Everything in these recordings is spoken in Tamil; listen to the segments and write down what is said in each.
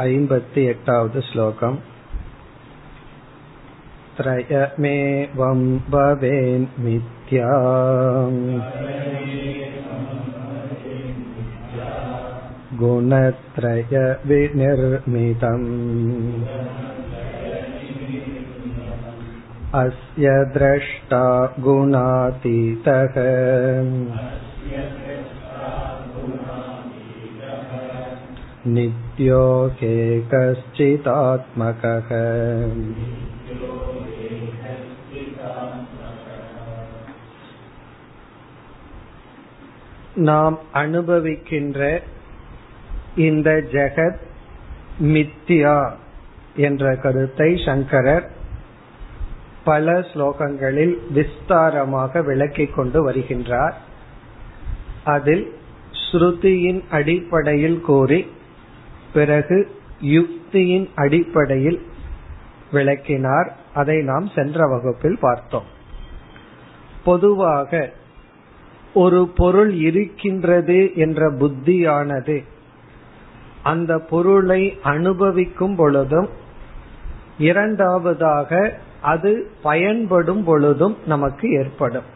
ऐम्पति एटावद् श्लोकम् त्रयमेवं भवेन्मिथ्या गुणत्रयविनिर्मितम् अस्य द्रष्टा गुणातीतः नित्यो ह्येकश्चिदात्मकः நாம் அனுபவிக்கின்ற இந்த ஜெகத் மித்தியா என்ற கருத்தை சங்கரர் பல ஸ்லோகங்களில் விஸ்தாரமாக விளக்கிக் கொண்டு வருகின்றார் அதில் ஸ்ருதியின் அடிப்படையில் கூறி பிறகு யுக்தியின் அடிப்படையில் விளக்கினார். அதை நாம் சென்ற வகுப்பில் பார்த்தோம். பொதுவாக ஒரு பொருள் இருக்கின்றது என்ற புத்தியானது அந்த பொருளை அனுபவிக்கும் பொழுதும் இரண்டாவதாக அது பயன்படும் பொழுதும் நமக்கு ஏற்படும்.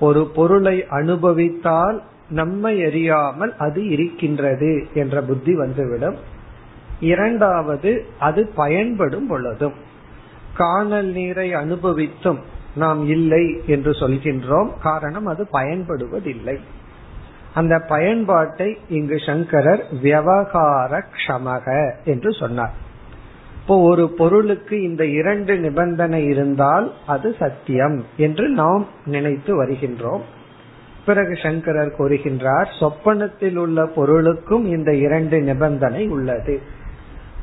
ஒரு பொருளை அனுபவித்தால் நம்மை அறியாமல் அது இருக்கின்றது என்ற புத்தி வந்துவிடும். இரண்டாவது அது பயன்படும் பொழுதும். காணல் நீரை அனுபவித்தும் நாம் இல்லை என்று சொல்கின்றோம். காரணம் அது பயன்படுவதில்லை. அந்த பயன்பாட்டை இங்கு சங்கரர் விவகார க்ஷமக என்று சொன்னார். இப்போ ஒரு பொருளுக்கு இந்த இரண்டு நிபந்தனை இருந்தால் அது சத்தியம் என்று நாம் நினைத்து வருகின்றோம். பிறகு சங்கரர் கூறுகின்றார் சொப்பனத்தில் உள்ள பொருளுக்கும் இந்த இரண்டு நிபந்தனை உள்ளது.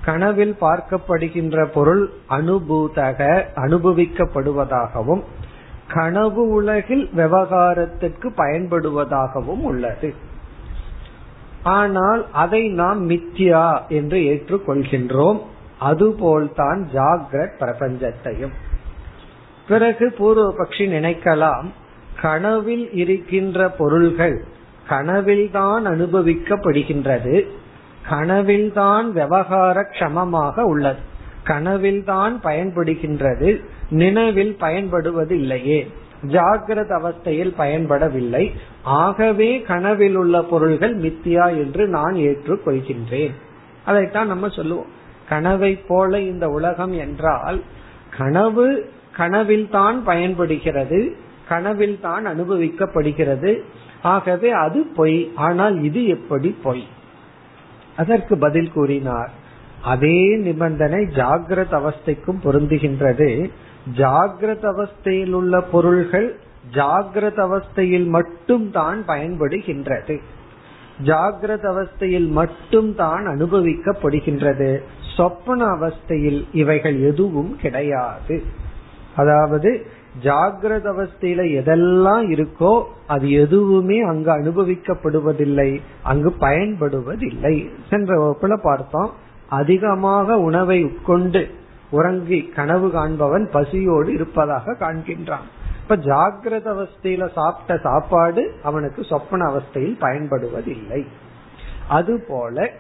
கனவில் பார்க்கப்படுகின்ற பொருள் அனுபூதக அனுபவிக்கப்படுவதாகவும் கனவு உலகில் விவகாரத்திற்கு பயன்படுவதாகவும் உள்ளது. ஆனால் அதை நாம் மித்யா என்று ஏற்றுக்கொள்கின்றோம். அதுபோல்தான் ஜாகிரத் பிரபஞ்சத்தையும். பிறகு பூர்வபக்ஷி நினைக்கலாம் கனவில் இருக்கின்ற பொருள்கள் கனவில்தான் அனுபவிக்கப்படுகின்றது. கனவில்தான் விவகார கஷமமாக உள்ளது. கனவில்தான் பயன்படுகின்றது. நினைவில் பயன்படுவது இல்லையே ஜாகிரத அவஸ்தையில் பயன்படவில்லை. ஆகவே கனவில் உள்ள பொருள்கள் மித்தியா என்று நான் ஏற்றுக்கொள்கின்றேன். அதைத்தான் நம்ம சொல்லுவோம். கனவை போல இந்த உலகம் என்றால் கனவு கனவில் தான் பயன்படுகிறது. கனவில் தான் அனுபவிக்கப்படுகிறது. ஆகவே அது பொய். ஆனால் இது எப்படி பொய்? அதற்கு பதில் கூறினார். அதே நிபந்தனை ஜாகிரத அவஸ்தைக்கும் பொருந்துகின்றது. ஜாகிரத அவஸ்தையில் உள்ள பொருள்கள் ஜாகிரத அவஸ்தையில் மட்டும் தான் பயன்படுகின்றது. ஜாகிரத அவஸ்தையில் மட்டும் தான் அனுபவிக்கப்படுகின்றது. சொப்பன அவஸ்தையில் இவைகள் எதுவும் கிடையாது. அதாவது ஜாகிரத அவஸ்தையில எதெல்லாம் இருக்கோ அது எதுவுமே அங்கு அனுபவிக்கப்படுவதில்லை அங்கு பயன்படுவதில்லை சென்ற வகுப்புல பார்த்தோம். அதிகமாக உணவை உட்கொண்டு உறங்கி கனவு காண்பவன் பசியோடு இருப்பதாக காண்கின்றான். இப்ப ஜாகிரத அவஸ்தையில சாப்பிட்ட சாப்பாடு அவனுக்கு சொப்பன அவஸ்தையில் பயன்படுவதில்லை. அதுபோல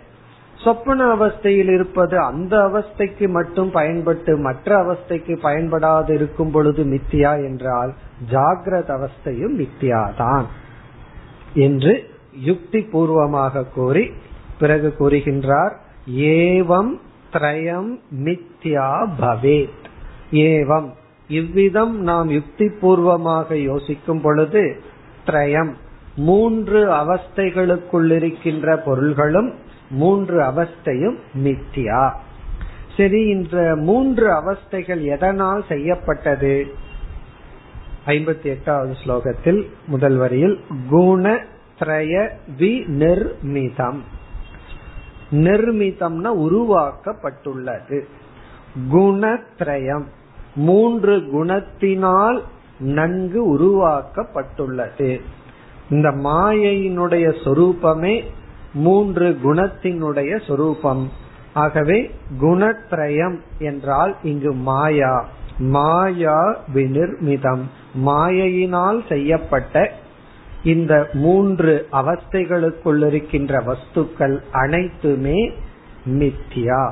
சொப்பன அவஸ்தையில் இருப்பது அந்த அவஸ்தைக்கு மட்டும் பயன்பட்டு மற்ற அவஸ்தைக்கு பயன்படாது இருக்கும் பொழுது மித்தியா என்றால் ஜாகிரத அவஸ்தையும் மித்தியாதான் என்று யுக்தி பூர்வமாக கூறி பிறகு கூறுகின்றார் ஏவம் திரயம் மித்யா பவேத். ஏவம். இவ்விதம் நாம் யுக்தி பூர்வமாக யோசிக்கும் பொழுது திரயம். மூன்று அவஸ்தைகளுக்குள் இருக்கின்ற பொருள்களும் மூன்று அவஸ்தையும் மித்தியா. சரி இந்த மூன்று அவஸ்தைகள் எதனால் செய்யப்பட்டது? ஐம்பத்தி எட்டாவது ஸ்லோகத்தில் முதல் வரியில் குண திரய வி நிர்மிதம் நிர்மிதம்னா உருவாக்கப்பட்டுள்ளது. குணத்ரயம் மூன்று குணத்தினால் நன்கு உருவாக்கப்பட்டுள்ளது. இந்த மாயையினுடைய சொரூபமே மூன்று குணத்தினுடைய சொரூபம். ஆகவே குணத்ரயம் என்றால் இங்கு மாயா மாயா வினிர்மிதம் மாயையினால் செய்யப்பட்ட இந்த மூன்று அவஸ்தைகளுக்குள் இருக்கின்ற வஸ்துக்கள் அனைத்துமே மித்தியா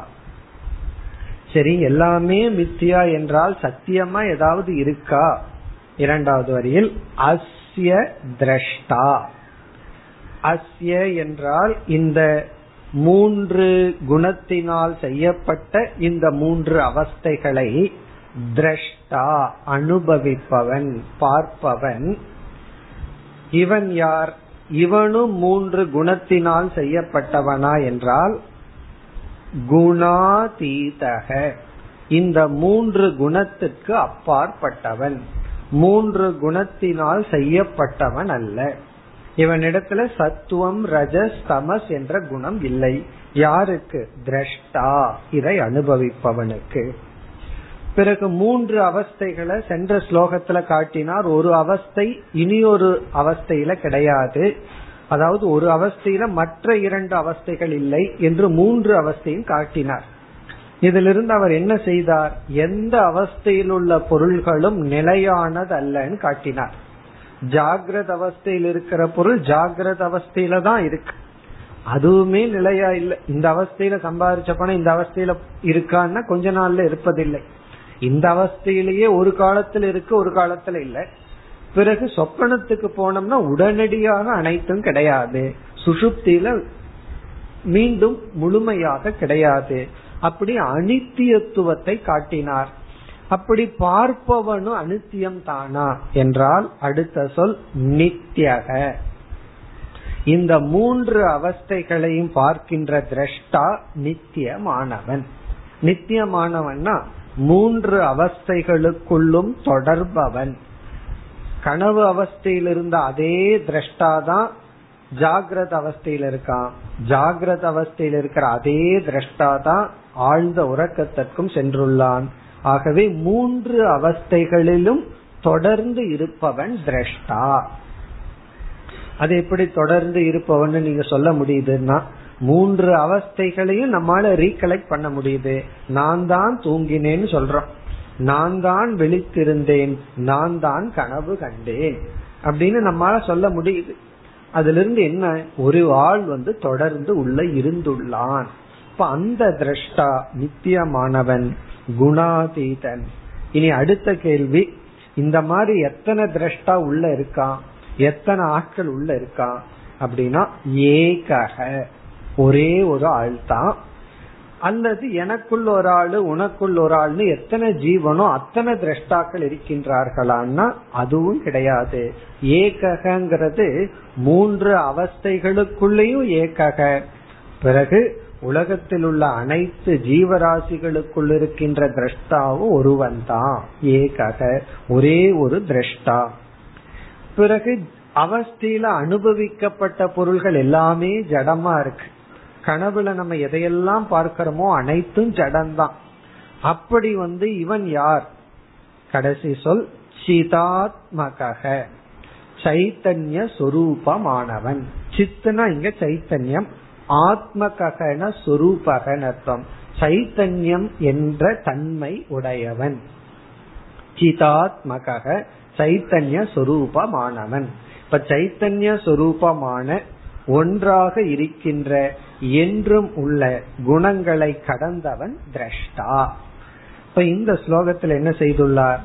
சரி எல்லாமே மித்தியா என்றால் சத்தியமா ஏதாவது இருக்கா? இரண்டாவது வரியில் அஸ்ய திரஷ்டா. அஸ்ய என்றால் இந்த மூன்று குணத்தினால் செய்யப்பட்ட இந்த மூன்று அவஸ்தைகளை திரஷ்டா அனுபவிப்பவன் பார்ப்பவன். இவன் யார்? இவனும் மூன்று குணத்தினால் செய்யப்பட்டவனா என்றால் குணாதீதக. இந்த மூன்று குணத்துக்கு அப்பாற்பட்டவன். மூன்று குணத்தினால் செய்யப்பட்டவன் அல்ல. இவனிடத்துல சத்துவம் ரஜஸ் தமஸ் என்ற குணம் இல்லை. யாருக்கு? திரஷ்டா. இதை அனுபவிப்பவனுக்கு. பிறகு மூன்று அவஸ்தைகளை சென்ற ஸ்லோகத்துல காட்டினார். ஒரு அவஸ்தை இனி ஒரு அவஸ்தையில கிடையாது. அதாவது ஒரு அவஸ்தையில மற்ற இரண்டு அவஸ்தைகள் இல்லை என்று மூன்று அவஸ்தையும் காட்டினார். இதிலிருந்து அவர் என்ன செய்தார்? எந்த அவஸ்தையில் உள்ள பொருள்களும் நிலையானது அல்லன்னு காட்டினார். ஜாகிரத அவஸ்தையில் இருக்கிற பொருள் ஜாகிரத அவஸ்தையில தான் இருக்கு. அதுவுமே நிலையா இல்லை. இந்த அவஸ்தையில சம்பாதிச்ச பணம் இந்த அவஸ்தையில இருக்கான்னா கொஞ்ச நாள்ல இருப்பதில்லை. இந்த அவஸ்தையிலேயே ஒரு காலத்துல இருக்கு ஒரு காலத்துல இல்ல. பிறகு சொப்பனத்துக்கு போனோம்னா உடனடியாக அனைத்தும் கிடையாது. சுசுப்தியில மீண்டும் முழுமையாக கிடையாது. அப்படி அனித்தியத்துவத்தை காட்டினார். அப்படி பார்ப்பவனும் அனித்தியம் தானா? என்றால் அடுத்த சொல் நித்தியக இந்த மூன்று அவஸ்தைகளையும் பார்க்கின்ற திரஷ்டா நித்தியமானவன் நித்தியமானவன்னா மூன்று அவஸ்தைகளுக்குள்ளும் தொடர்பவன். கனவு அவஸ்தையில் இருந்த அதே திரஷ்டாதான் ஜாகிரத அவஸ்தையில் இருக்கான். ஜாகிரத அவஸ்தையில் இருக்கிற அதே திரஷ்டாதான் ஆழ்ந்த உறக்கத்திற்கும் சென்றுள்ளான். ஆகவே மூன்று அவஸ்தைகளிலும் தொடர்ந்து இருப்பவன் திரஷ்டா. அது எப்படி தொடர்ந்து இருப்பவன் நீங்க சொல்ல முடியுதுன்னா மூன்று அவஸ்தைகளையும் நம்மால ரீகலெக்ட் பண்ண முடியுது. நான் தான் தூங்கினேன்னு சொல்றோம். நான் தான் விழித்திருந்தேன். நான் தான் கனவு கண்டேன். அப்படின்னு நம்மால சொல்ல முடியுது. அதுல இருந்து என்ன? ஒரு ஆள் வந்து தொடர்ந்து உள்ள இருந்துள்ளான். இப்ப அந்த திரஷ்டா நித்தியமானவன். குணாதீதன். இனி அடுத்த கேள்வி இந்த மாதிரி எத்தனை திரஷ்டா உள்ள இருக்கான் எத்தனை ஆட்கள் உள்ள இருக்கான் அப்படின்னா ஏகக. ஒரே ஒரு ஆள் தான் அல்லது எனக்குள்ள ஒரு ஆளு உனக்குள்ள ஒரு ஆள்னு எத்தனை ஜீவனோ அத்தனை திரஷ்டாக்கள் இருக்கின்றார்களான்னா அதுவும் கிடையாது. ஏககங்கிறது மூன்று அவஸ்தைகளுக்குள்ளேயும் ஏகக. பிறகு உலகத்தில் உள்ள அனைத்து ஜீவராசிகளுக்குள் இருக்கின்ற திரஷ்டாவும் ஒருவன் தான் ஏகக ஒரே ஒரு திரஷ்டா. பிறகு அவஸ்தையில அனுபவிக்கப்பட்ட பொருள்கள் எல்லாமே ஜடமா இருக்கு. கனவுல நம்ம எதையெல்லாம் பார்க்கிறோமோ அனைத்தும் ஜடம்தான். அப்படி வந்து இவன் யார்? கடைசி சொல் சிதாத்மக சைத்தன்ய சொரூபமானவன். சித்துனா இங்க சைத்தன்யம் ஆத்ம ககன அர்த்தம் சைத்தன்யம் என்ற தன்மை உடையவன். சிதாத்மக சைத்தன்ய சொரூபமானவன். இப்ப சைத்தன்ய சொரூபமான ஒன்றாக இருக்கின்ற என்றும் உள்ள குணங்களை கடந்தவன் திரஷ்டா. இப்ப இந்த ஸ்லோகத்தில் என்ன செய்துள்ளார்?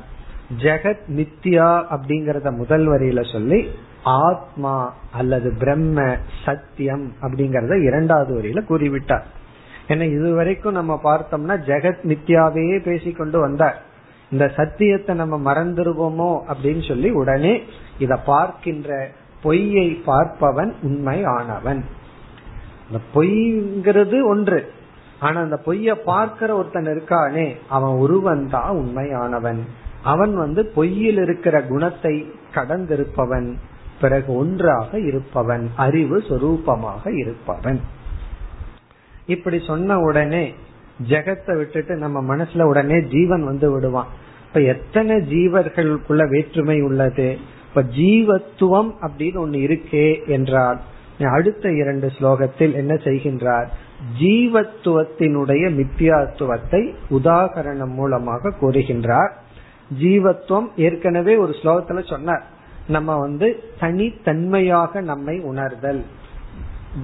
ஜெகத் மித்யா அப்படிங்கறத முதல் வரியில சொல்லி ஆத்மா அல்லது பிரம்ம சத்தியம் அப்படிங்கறத இரண்டாவது வரியில கூறிவிட்டார். ஏன்னா இதுவரைக்கும் நம்ம பார்த்தோம்னா ஜெகத் மித்யாவே பேசிக்கொண்டு வந்தார். இந்த சத்தியத்தை நம்ம மறந்துருவோமோ அப்படின்னு சொல்லி உடனே இத பார்க்கின்ற பொய்யை பார்ப்பவன் உண்மை ஆனவன். இந்த பொய்ங்கிறது ஒன்று. ஆனா அந்த பொய்ய பார்க்கிற ஒருத்தன் இருக்கானே அவன் ஒருவன் தான் உண்மையானவன் அவன் வந்து பொய்யில் இருக்கிற குணத்தை கடந்திருப்பவன். பிறகு ஒன்றாக இருப்பவன் அறிவு சொரூபமாக இருப்பவன். இப்படி சொன்ன உடனே ஜெகத்தை விட்டுட்டு நம்ம மனசுல உடனே ஜீவன் வந்து விடுவான். இப்ப எத்தனை ஜீவர்களுக்குள்ள வேற்றுமை உள்ளது? இப்ப ஜீவத்துவம் அப்படின்னு ஒண்ணு இருக்கே என்றால் அடுத்த இரண்டு ஸ்லோகத்தில் என்ன செய்கின்றார்? ஜீவத்துவத்தினுடைய மித்தியாத்துவத்தை உதாகரணம் மூலமாக கூறுகின்றார். ஜீவத்துவம் ஏற்கனவே ஒரு ஸ்லோகத்துல சொன்னார். நம்ம வந்து தனித்தன்மையாக நம்மை உணர்தல்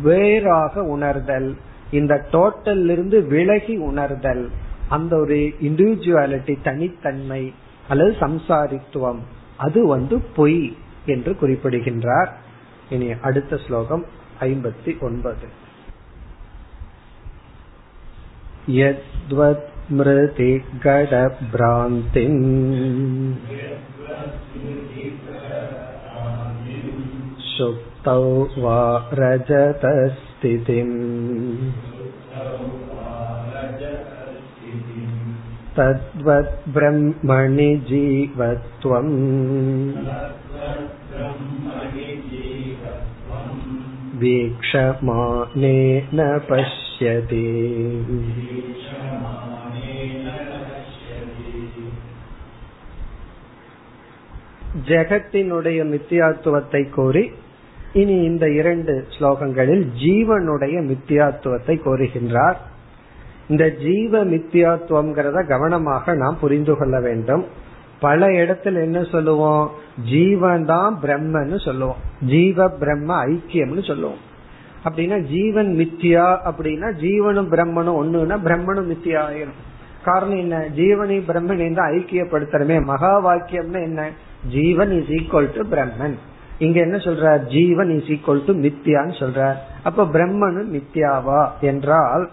வேறாக உணர்தல் இந்த டோட்டல் இருந்து விலகி உணர்தல் அந்த ஒரு இண்டிவிஜுவாலிட்டி தனித்தன்மை அல்லது சம்சாரித்துவம் அது வந்து பொய் என்று குறிப்பிடுகின்றார் இனி அடுத்த ஸ்லோகம் ஐம்பத்தி ஒன்பது यद्वत् मृतिगडभ्रान्तिम् सुप्तौ वा रजतस्थितिम् तद्वत् ब्रह्मणि जीवत्वम् वीक्षमानेन पश्यति ஜெகத்தினுடைய மித்தியாத்துவத்தை கூறி இனி இந்த இரண்டு ஸ்லோகங்களில் ஜீவனுடைய மித்தியாத்துவத்தை கோருகின்றார். இந்த ஜீவ மித்தியாத்துவம்ங்கிறத கவனமாக நாம் புரிந்து கொள்ள வேண்டும். பல இடத்துல என்ன சொல்லுவோம்? ஜீவன் தான் பிரம்மன்னு சொல்லுவோம். ஜீவ பிரம்ம ஐக்கியம்னு சொல்லுவோம். அப்படின்னா ஜீவன் மித்தியா அப்படின்னா ஜீவனும் பிரம்மனும் ஒண்ணுன்னா பிரம்மனும் மித்தியா ஆயிரும். காரணம் என்ன? ஜீவனை பிரம்மனை தான் ஐக்கியப்படுத்துறமே. மகா வாக்கியம்னு என்ன? ஜீவன் இஸ் ஈக்குவல் டு பிரம்மன். இங்க என்ன சொல்ற ஜீவன் இஸ் ஈக்வல் டு மித்தியான்னு சொல்ற அப்ப பிரம்மனும் மித்யாவா என்றால்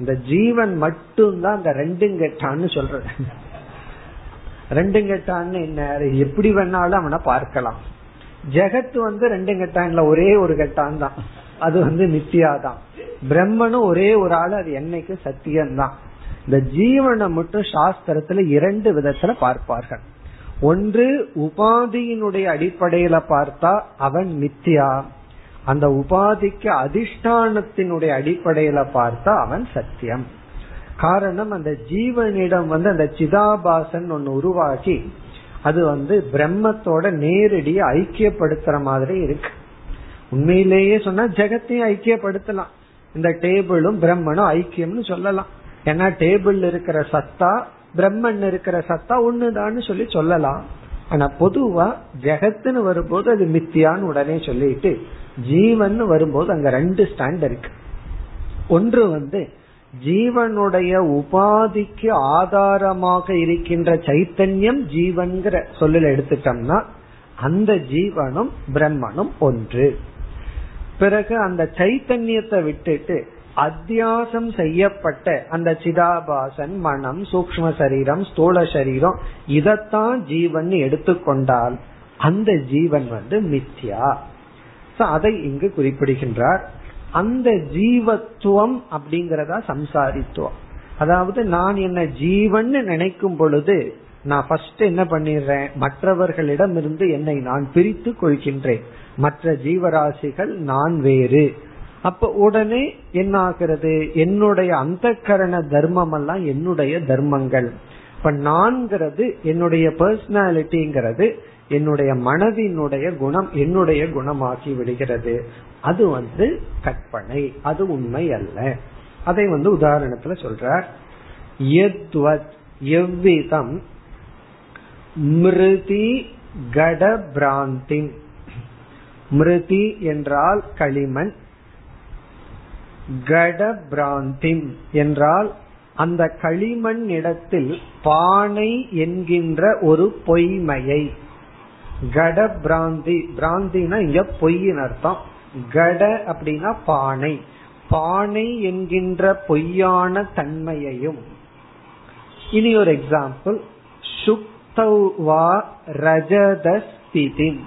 இந்த ஜீவன் மட்டும்தான் அந்த ரெண்டும் கெட்டான்னு சொல்ற ரெண்டும் கெட்டான்னு என்ன? எப்படி வேணாலும் அவனை பார்க்கலாம். ஜெகத் வந்து ரெண்டு கெட்டான்ல ஒரே ஒரு கெட்டான் தான். அது வந்து நித்தியா தான் பிரம்மனும் ஒரே ஒரு ஆள் அது என்னைக்கு சத்தியம்தான். இந்த ஜீவனை மட்டும் சாஸ்திரத்துல இரண்டு விதத்துல பார்ப்பார்கள். ஒன்று உபாதியினுடைய அடிப்படையில பார்த்தா அவன் மித்தியா அந்த உபாதிக்கு அதிஷ்டானத்தினுடைய அடிப்படையில பார்த்தா அவன் சத்தியம். காரணம் அந்த ஜீவனிடம் வந்து அந்த சிதாபாசன் ஒன்னு உருவாக்கி அது வந்து பிரம்மத்தோட நேரடியா ஐக்கியப்படுத்துற மாதிரி இருக்கு. உண்மையிலேயே சொன்னா ஜெகத்தையும் ஐக்கியப்படுத்தலாம். இந்த டேபிளும் பிரம்மனும் ஐக்கியம்னு சொல்லலாம். ஏன்னா டேபிள் இருக்கிற சத்தா பிரம்மன் இருக்கிற சத்தா ஒண்ணுதான்னு சொல்லி சொல்லலாம். ஆனா பொதுவா ஜெகத்துன்னு வரும்போது அது மித்தியான்னு உடனே சொல்லிட்டு ஜீவன் வரும்போது அங்க ரெண்டு ஸ்டாண்ட் இருக்கு. ஒன்று வந்து ஜீவனுடைய உபாதிக்கு ஆதாரமாக இருக்கின்ற சைத்தன்யம் ஜீவன்கிற சொல்லில் எடுத்துட்டோம்னா அந்த ஜீவனும் பிரம்மனும் ஒன்று. பிறகு அந்த சைத்தன்யத்தை விட்டுட்டு அத்தியாசம் செய்யப்பட்ட அந்த சிதாபாசன் மனம் சூக்ம சரீரம் ஸ்தூல சரீரம் இதத்தான் ஜீவன் எடுத்துக்கொண்டால் அந்த ஜீவன் வந்து மித்யா. அதை இங்கு குறிப்பிடுகின்றார். அந்த ஜீவத்துவம் அப்படிங்கறதா சம்சாரித்துவம். அதாவது நான் என்ன ஜீவன் நினைக்கும் பொழுது நான் ஃபர்ஸ்ட் என்ன பண்ணிடுறேன்? மற்றவர்களிடம் இருந்து என்னை நான் பிரித்து கொள்கின்றேன். மற்ற ஜீவராசிகள் நான் வேறு. அப்ப உடனே என்ன ஆகிறது என்னுடைய அந்த கரண தர்மம் எல்லாம் என்னுடைய தர்மங்கள். இப்ப நான்கிறது என்னுடைய பர்சனாலிட்டிங்கிறது என்னுடைய மனதினுடைய குணம் என்னுடைய குணமாகி விடுகிறது. அது வந்து கற்பனை. அது உண்மை அல்ல. அதை வந்து உதாரணத்துல சொல்றார். எவ்விதம் மிருதி கட பிராந்தி மிருதி என்றால் களிமண் கட பிராந்திம் என்றால் அந்த களிமண் இடத்தில் பானை என்கின்ற ஒரு பொய்மையை. கட பிராந்தி பிராந்தினா இங்க பொய்யின் அர்த்தம். கட அப்படின்னா பானை. பானை என்கின்ற பொய்யான தன்மையையும். இனி ஒரு எக்ஸாம்பிள் சுக்தௌவா ரஜதஸ்திதி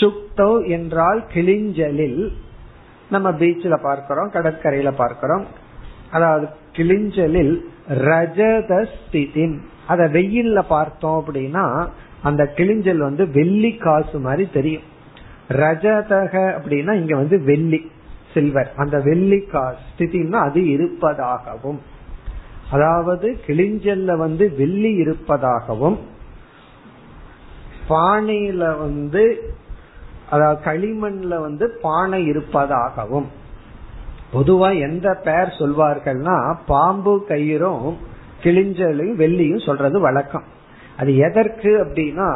சுக்தௌ என்றால் கிளிஞ்சலில் நம்ம பீச்சில் பார்க்கிறோம் கடற்கரையில பார்க்கிறோம். அதாவது கிளிஞ்சலில் ரஜதஸ்திதின். அத வெயில்ல பார்த்தோம் அப்படின்னா அந்த கிளிஞ்சல் வந்து வெள்ளி காசு மாதிரி தெரியும். ரஜதக அப்படின்னா இங்க வந்து வெள்ளி சில்வர் அந்த வெள்ளி காசு ஸ்திதின்னா அது இருப்பதாகவும். அதாவது கிளிஞ்சல்ல வந்து வெள்ளி இருப்பதாகவும் பானையில வந்து அதாவது களிமண்ல வந்து பானை இருப்பதாகவும். பொதுவா எந்த பெயர் சொல்வார்கள்னா பாம்பு கயிறும் கிழிஞ்சலையும் வெள்ளியும் சொல்றது வழக்கம். அது எதற்கு அப்படின்னா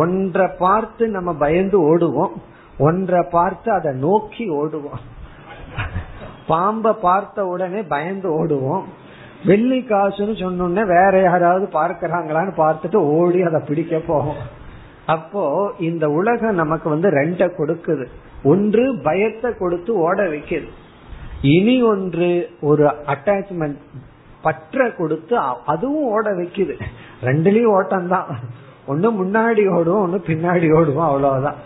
ஒன்றை பார்த்து நம்ம பயந்து ஓடுவோம் ஒன்றை பார்த்து அதை நோக்கி ஓடுவோம். பாம்பை பார்த்த உடனே பயந்து ஓடுவோம். வெள்ளி காசுன்னு சொன்னோடனே வேற யாராவது பார்க்கிறாங்களான்னு பார்த்துட்டு ஓடி அதை பிடிக்க போவோம். அப்போ இந்த உலகம் நமக்கு வந்து ரெண்ட கொடுக்குது. ஒன்று பயத்தை கொடுத்து ஓட வைக்குது. இனி ஒன்று ஒரு அட்டாச்மெண்ட் பற்ற கொடுத்து அதுவும் ஓட வைக்குது. ரெண்டுலயும் ஓட்டம் தான் ஒண்ணு முன்னாடி ஓடுவோம் ஒண்ணு பின்னாடி ஓடுவோம் அவ்வளவுதான்.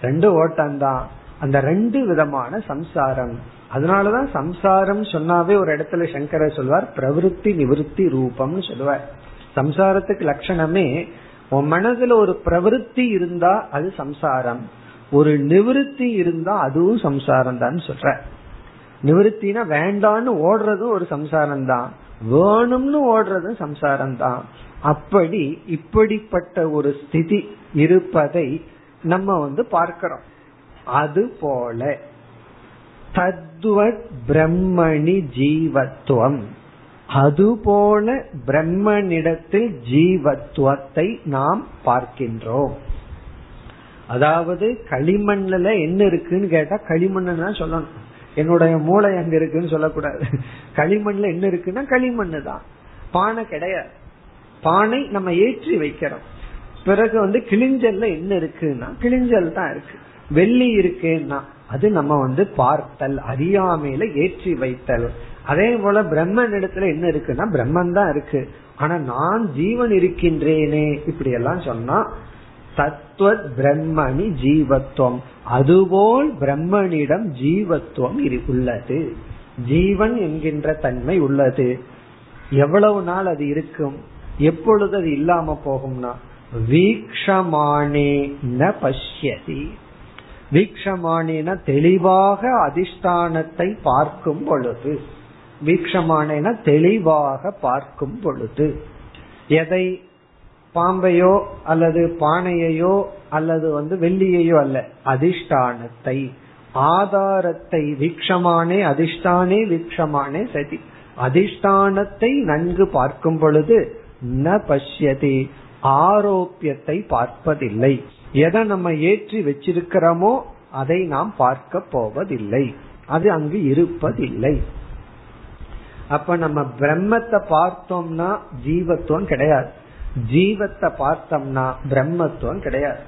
ரெண்டு ஓட்டம் தான் அந்த ரெண்டு விதமான சம்சாரம். அதனாலதான் சம்சாரம் சொன்னாவே ஒரு இடத்துல சங்கர சொல்வார் பிரவருத்தி நிவிருத்தி ரூபம்னு சொல்லுவார் சம்சாரத்துக்கு லட்சணமே உன் மனதுல ஒரு பிரவருத்தி இருந்தா அது சம்சாரம். ஒரு நிவிருத்தி இருந்தா அதுவும் சம்சாரம் தான் சொல்ற. நிவிருத்தினா வேண்டான்னு ஓடுறதும் ஒரு சம்சாரம் தான். வேணும்னு ஓடுறதும் சம்சாரம் தான். அப்படி இப்படிப்பட்ட ஒரு ஸ்திதி இருப்பதை நம்ம வந்து பார்க்கிறோம். அது போல தத்துவ பிரம்மணி ஜீவத்துவம். அதுபோல பிரம்மனிடத்தில் ஜீவத்துவத்தை நாம் பார்க்கின்றோம். அதாவது களிமண்ல என்ன இருக்குன்னு கேட்டா களிமண்ணு தான் சொல்லணும். என்னுடைய மூளை அங்க இருக்குன்னு சொல்லக்கூடாது. களிமண்ல என்ன இருக்குன்னா களிமண் தான். பானை கிடையாது. பானை நம்ம ஏற்றி வைக்கிறோம். பிறகு வந்து கிளிஞ்சல்ல என்ன இருக்குன்னா கிளிஞ்சல் தான் இருக்கு. வெள்ளி இருக்குன்னா அது நம்ம வந்து பார்த்தல் அறியாமையில ஏற்றி வைத்தல். அதே போல பிரம்மன் இடத்துல என்ன இருக்குன்னா பிரம்மன் தான் இருக்கு. ஆனா நான் ஜீவன் இருக்கின்றேனே இப்படி எல்லாம் சொன்னா தத்துவ பிரம்மணி ஜீவத்துவம் அதுபோல் பிரம்மனிடம் ஜீவத்துவம் உள்ளது. ஜீவன் என்கின்ற தன்மை உள்ளது. எவ்வளவு நாள் அது இருக்கும்? எப்பொழுது அது இல்லாம போகும்னா வீக்ஷமானே ந பஷ்யதி. வீக்ஷமானேன தெளிவாக அதிஷ்டானத்தை பார்க்கும் பொழுது. வீக்ஷமானேன தெளிவாக பார்க்கும் பொழுது. எதை பாம்பையோ அல்லது பானையையோ அல்லது வந்து வெள்ளியையோ அல்ல அதிஷ்டானத்தை. ஆதாரத்தை வீக்ஷமானே அதிஷ்டானே வீக்ஷமானே சதி. அதிஷ்டானத்தை நன்கு பார்க்கும் பொழுது ந பஷ்யதி ஆரோப்பியத்தை பார்ப்பதில்லை. எதை நம்ம ஏற்றி வச்சிருக்கிறோமோ அதை நாம் பார்க்க போவதில்லை. அது அங்கு இருப்பதில்லை. அப்ப நம்ம பிரம்மத்தை பார்த்தோம்னா ஜீவத்துவம் கிடையாது. ஜீவத்தை பார்த்தோம்னா பிரம்மத்துவம் கிடையாது.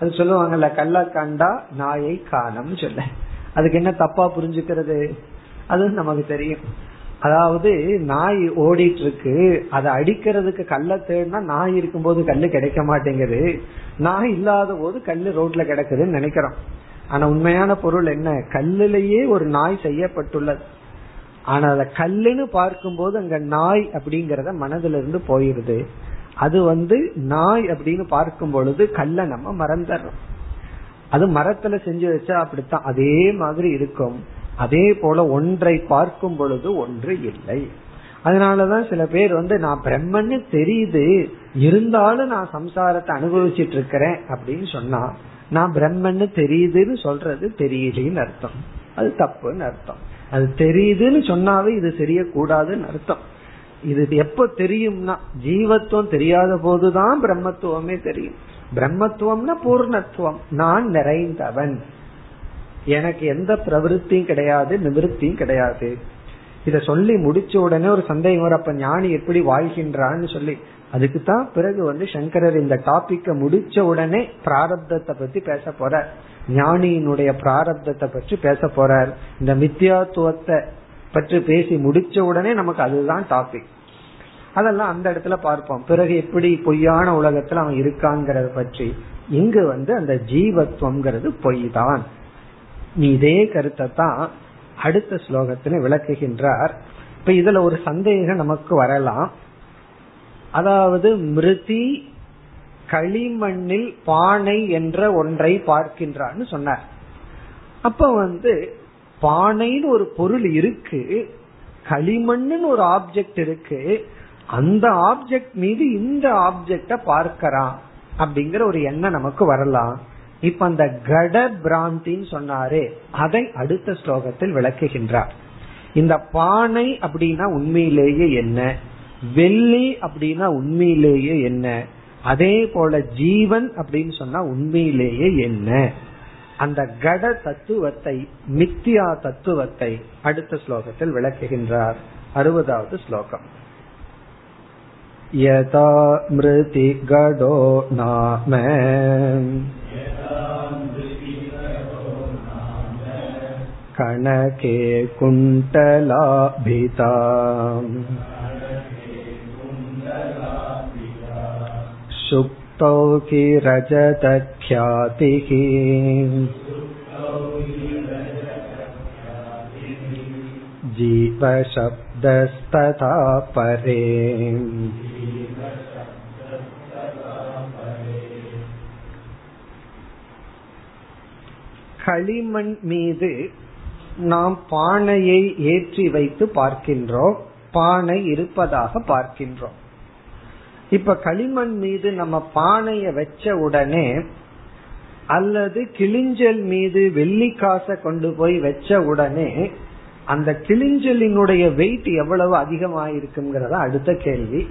அது சொல்லுவாங்கல்ல கல்ல கண்டா நாயை காணம் சொல்ல. அதுக்கு என்ன தப்பா புரிஞ்சுக்கிறது? அது நமக்கு தெரியும். அதாவது நாய் ஓடிட்டு இருக்கு அதை அடிக்கிறதுக்கு கல்ல தேடினா நாய் இருக்கும்போது கல்லு கிடைக்க மாட்டேங்குது. நாய் இல்லாத போது கல்லு ரோட்ல கிடக்குதுன்னு நினைக்கிறோம். ஆனா உண்மையான பொருள் என்ன? கல்லுலயே ஒரு நாய் செய்யப்பட்டுள்ளது. ஆனா அத கல்லுன்னு பார்க்கும்போது அங்க நாய் அப்படிங்கறத மனதுல இருந்து போயிருது. அது வந்து நாய் அப்படின்னு பார்க்கும் பொழுது கல்ல நம்ம மறந்துடுறோம். அது மரத்துல செஞ்சு வச்சா அப்படித்தான். அதே மாதிரி இருக்கும். அதே போல ஒன்றை பார்க்கும் பொழுது ஒன்று இல்லை. அதனாலதான் சில பேர் வந்து நான் பிரம்மன்னு தெரியுது இருந்தாலும் நான் சம்சாரத்தை அனுபவிச்சிட்டு இருக்கிறேன் அப்படின்னு சொன்னா நான் பிரம்மன்னு தெரியுதுன்னு சொல்றது தெரியலேன்னு அர்த்தம். அது தப்புன்னு அர்த்தம். அது தெரியுதுன்னு சொன்னாவே இது தெரியக்கூடாதுன்னு அர்த்தம். இது எப்ப தெரியும்னா ஜீவத்துவம் தெரியாத போதுதான் பிரம்மத்துவமே தெரியும். பிரம்மத்துவம்னா பூர்ணத்துவம். நான் நிறைந்தவன். எனக்கு எந்த பிரவருத்தியும் கிடையாது நிவிருத்தியும் கிடையாது. இத சொல்லி முடிச்ச உடனே ஒரு சந்தேகம் வரும். அப்ப ஞானி எப்படி வாழ்கின்றான்னு சொல்லி. அதுக்கு தான் பிறகு வந்து சங்கரர் இந்த டாபிக்க முடிச்ச உடனே பிராரப்தத்தை பத்தி பேச போற ஞானியினுடைய பிராரப்தத்தை பற்றி பேச போறார். இந்த மித்தியாத்துவத்தை பற்றி பேசி முடிச்ச உடனே நமக்கு அதுதான் டாபிக் அதெல்லாம் அந்த இடத்துல பார்ப்போம். பிறகு எப்படி பொய்யான உலகத்துல அவன் இருக்காங்கிறத பற்றி. இங்கு வந்து அந்த ஜீவத்துவம்ங்கிறது பொய் தான் இதே கருத்தை தான் அடுத்த ஸ்லோகத்துல விளக்குகின்றார். இப்ப இதுல ஒரு சந்தேகம் நமக்கு வரலாம். அதாவது மிருதி களிமண்ணில் பானை என்ற ஒன்றை பார்க்கின்றான்னு சொன்னார். அப்ப வந்து பானைன்னு ஒரு பொருள் இருக்கு களிமண்ணுன்னு ஒரு ஆப்ஜெக்ட் இருக்கு அந்த ஆப்ஜெக்ட் மீது இந்த ஆப்ஜெக்ட பார்க்கறான் அப்படிங்கிற ஒரு எண்ணம் நமக்கு வரலாம். இப்ப அந்த கட பிராந்தின்னு சொன்னாரே அதை அடுத்த ஸ்லோகத்தில் விளக்குகின்றார். இந்த பானை அப்படின்னா உண்மையிலேயே என்ன? வெள்ளி அப்படின்னா உண்மையிலேயே என்ன? அதே போல ஜீவன் அப்படின்னு சொன்னா உண்மையிலேயே என்ன? அந்த கட தத்துவத்தை மித்தியா தத்துவத்தை அடுத்த ஸ்லோகத்தில் விளக்குகின்றார். அறுபதாவது ஸ்லோகம். यदा मृति गडो नाम कणके कुण्टलाभिता सुप्तौ हि रजतख्यातिः जीवशब्दस्तथा परे களிமண் மீது நாம் பானையை ஏற்றி வைத்து பார்க்கின்றோம். பானை இருப்பதாக பார்க்கின்றோம். இப்ப களிமண் மீது நம்ம பானைய வச்ச உடனே அல்லது கிளிஞ்சல் மீது வெள்ளி காசை கொண்டு போய் வச்ச உடனே அந்த கிளிஞ்சலினுடைய வெயிட் எவ்வளவு அதிகமாயிருக்குங்கிறத அடுத்த கேள்வி.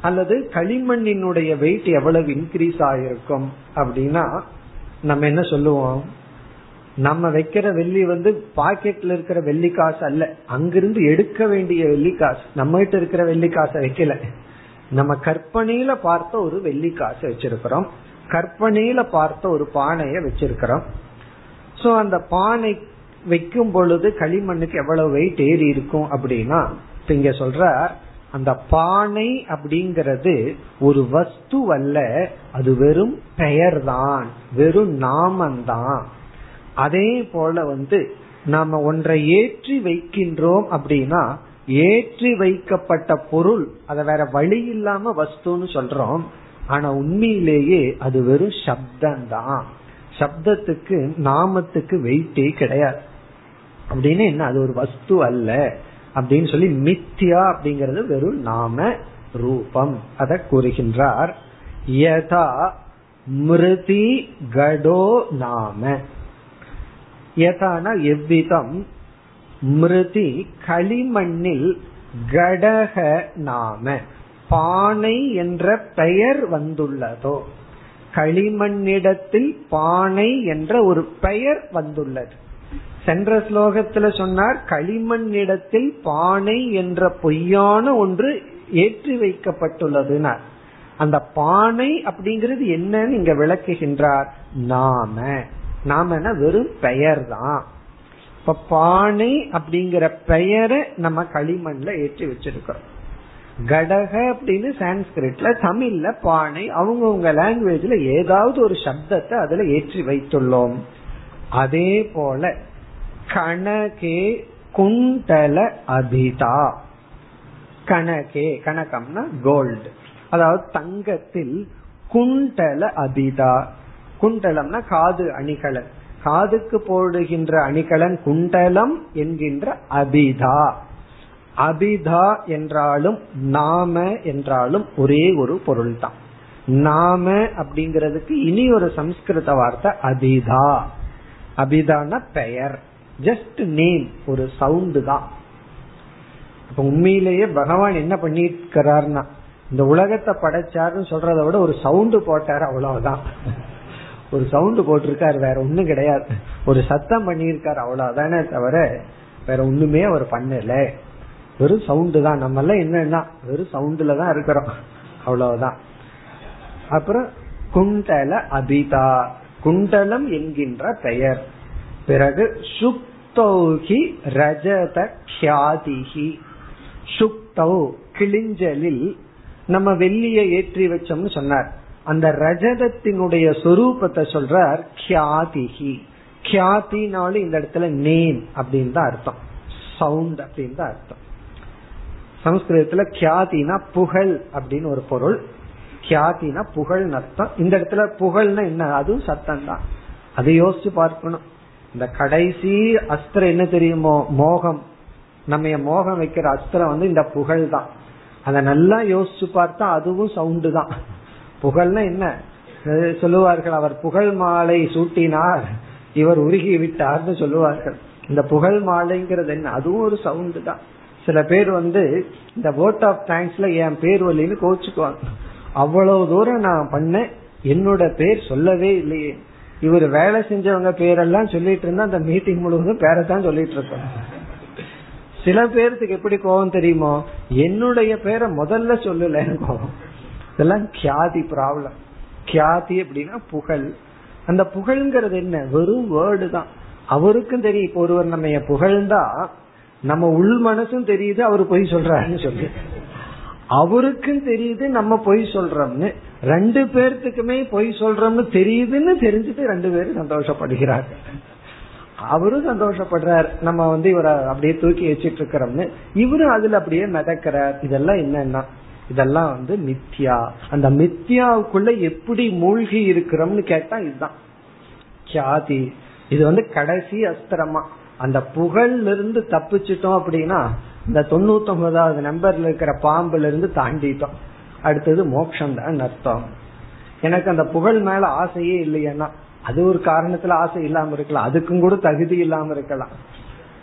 அல்லது களிமண்ணினுடைய வெயிட் எவ்வளவு இன்க்ரீஸ் ஆயிருக்கும் அப்படின்னா நம்ம என்ன சொல்லுவோம்? நம்ம வைக்கிற வெள்ளி வந்து பாக்கெட்ல இருக்கிற வெள்ளி காசு அல்ல. அங்கிருந்து எடுக்க வேண்டிய வெள்ளி காசு. நம்ம கிட்ட இருக்கிற வெள்ளி காசை வைக்கல. நம்ம கற்பனையில பார்த்த ஒரு வெள்ளி காசை வச்சிருக்கிறோம். கற்பனையில பார்த்த ஒரு பானைய வச்சிருக்கிறோம். சோ அந்த பானை வைக்கும் பொழுது களிமண்ணுக்கு எவ்வளவு வெயிட் ஏறி இருக்கும் அப்படின்னா இங்க சொல்ற அந்த பானை அப்படிங்கிறது ஒரு வஸ்து அல்ல அது வெறும் பெயர் தான் வெறும் நாமந்தான். அதே போல வந்து நாம ஒன்றை ஏற்றி வைக்கின்றோம் அப்படின்னா ஏற்றி வைக்கப்பட்ட பொருள் அதை வேற வழி இல்லாம வஸ்துன்னு சொல்றோம். ஆனா உண்மையிலேயே அது வெறும் சப்தம்தான். சப்தத்துக்கு நாமத்துக்கு வெயிட்டே கிடையாது. அப்படின்னு என்ன? அது ஒரு வஸ்து அல்ல. அப்படின்னு சொல்லி மித்யா அப்படிங்கறது வெறும் நாம ரூபம். அத கூறுகின்றார். யதா மிருதி கடோ நாம. எதானா எவ்விதம் மிருதி களிமண்ணில் கடக நாம. பானை என்ற பெயர் வந்துள்ளதோ. களிமண்ணிடத்தில் பானை என்ற ஒரு பெயர் வந்துள்ளது. சென்ற ஸ்லோகத்துல சொன்னார் களிமண்ணிடத்தில் பானை என்ற பொய்யான ஒன்று ஏற்றி வைக்கப்பட்டுள்ளதுனார். அந்த பானை அப்படிங்கிறது என்னன்னு இங்க விளக்குகின்றார் நாம. நாம வெறும் பெயர் தான் இப்ப பானை அப்படிங்கிற பெயரை நம்ம களிமண்ல ஏற்றி வச்சிருக்கிறோம். கடக அப்படின்னு சான்ஸ்கிரிட்ல தமிழ்ல பானை அவங்கவுங்க லாங்குவேஜ்ல ஏதாவது ஒரு சப்தத்தை அதுல ஏற்றி வைத்துள்ளோம். அதே போல கணகே குண்டல அபிதா. கணகே கணக்கம்னா கோல்டு அதாவது தங்கத்தில் குண்டல அபிதா. குண்டலம்னா காது அணிகலன். காதுக்கு போடுகின்ற அணிகலன் குண்டலம் என்கின்ற அபிதா. அபிதா என்றாலும் நாம என்றாலும் ஒரே ஒரு பொருள்தான். நாம அப்படிங்கறதுக்கு இனி ஒரு சம்ஸ்கிருத வார்த்தை அபிதா. அபிதான பெயர். ஜஸ்ட் நேம் ஒரு சவுண்டு தான். அப்ப உண்மையிலேயே பகவான் என்ன பண்ணிருக்கிறார்னா இந்த உலகத்தை படைச்சாருன்னு சொல்றத விட ஒரு சவுண்டு போட்டார் அவ்வளவுதான். ஒரு சவுண்டு போட்டிருக்காரு வேற ஒண்ணும் கிடையாது. ஒரு சத்தம் பண்ணியிருக்காரு அவ்வளவுதானே தவிர வேற ஒண்ணுமே அவர் பண்ணல. வெறும் சவுண்டு தான். நம்ம எல்லாம் என்னன்னா வெறும் சவுண்டுல தான் இருக்கிறோம். அவ்வளவுதான். அப்புறம் குண்டல அபிதா. குண்டலம் என்கின்ற பெயர். பிறகு சுக்தௌகி ரஜத கியாதிகி சுக்தௌ கிளிஞ்சலில் நம்ம வெள்ளியை ஏற்றி வச்சோம்னு சொன்னார். அந்த ரஜதத்தினுடைய சொரூபத்தை சொல்றார் கியாதிகி கியாத்தினாலும் இந்த இடத்துல நேம் அப்படின்னு தான் அர்த்தம். சவுண்ட் அப்படின்னு தான் அர்த்தம். சமஸ்கிருதத்துல கியாதினா புகழ் அப்படின்னு ஒரு பொருள். கியாதினா புகழ் அர்த்தம். இந்த இடத்துல புகழ்னா என்ன? அதுவும் சத்தம் தான். அதை யோசிச்சு பார்க்கணும். இந்த கடைசி அஸ்திரம் என்ன தெரியுமோ? மோகம். நம்ம மோகம் வைக்கிற அஸ்திரம் வந்து இந்த புகழ் தான். அதை நல்லா யோசிச்சு பார்த்தா அதுவும் சவுண்டு தான். புகழ்னா என்ன? சொல்லுவார்கள் அவர் புகழ் மாலை சூட்டினார் இவர் உருகி விட்டார்னு சொல்லுவார்கள். இந்த புகழ் மாலைங்கிறது என்ன? அதுவும் ஒரு சவுண்டு தான். சில பேர் வந்து இந்த ஓட் ஆஃப் தேங்க்ஸ்ல என் பேர் வழின்னு கோச்சுக்குவாங்க. அவ்வளவு தூரம் நான் பண்ண என்னோட பேர் சொல்லவே இல்லையே. இவர் வேலை செஞ்சவங்க பேரெல்லாம் சொல்லிட்டு இருந்தா அந்த மீட்டிங் முழுவதும் பேரை தான் சொல்லிட்டு இருக்கோம் சில பேர்த்துக்கு எப்படி கோபம் தெரியுமோ என்னுடைய பேரை முதல்ல சொல்லல கோபம் இதெல்லாம் கியாதி ப்ராப்ளம். கியாதி அப்படின்னா புகழ். அந்த புகழ்ங்கிறது என்ன? வெறும் வேர்டு தான். அவருக்கும் தெரியும். இப்போ ஒருவர் நம்ம புகழ்ந்தா நம்ம உள் மனசும் தெரியுது அவர் பொய் சொல்றாருன்னு சொல்லி. அவருக்கும் தெரியுது நம்ம பொய் சொல்றோம்னு. ரெண்டு பேர்த்துக்குமே பொய் சொல்றோம்னு தெரியுதுன்னு தெரிஞ்சுட்டு ரெண்டு பேரும் சந்தோஷப்படுகிறார். அவரும் சந்தோஷப்படுறார். நம்ம வந்து இவரை அப்படியே தூக்கி வச்சிட்டு இருக்கிறோம்னு. இவரும் அதுல அப்படியே மிதக்கிறார். இதெல்லாம் என்னன்னா இதெல்லாம் வந்து மித்யா. அந்த மித்யாவுக்குள்ள எப்படி மூழ்கி இருக்கிறோம்னு கேட்டா இதுதான். கியாதி. இது வந்து கடைசி அஸ்திரமா. அந்த புகழ்ல இருந்து தப்பிச்சிட்டோம் அப்படின்னா இந்த தொண்ணூத்தி ஒன்பதாவது நம்பர்ல இருக்கிற பாம்புல இருந்து தாண்டிட்டோம். அடுத்தது மோக்ஷம் தான் அர்த்தம். எனக்கு அந்த புகழ் மேல ஆசையே இல்லையன்னா அது ஒரு காரணத்துல ஆசை இல்லாம இருக்கலாம். அதுக்கும் கூட தகுதி இல்லாம இருக்கலாம்.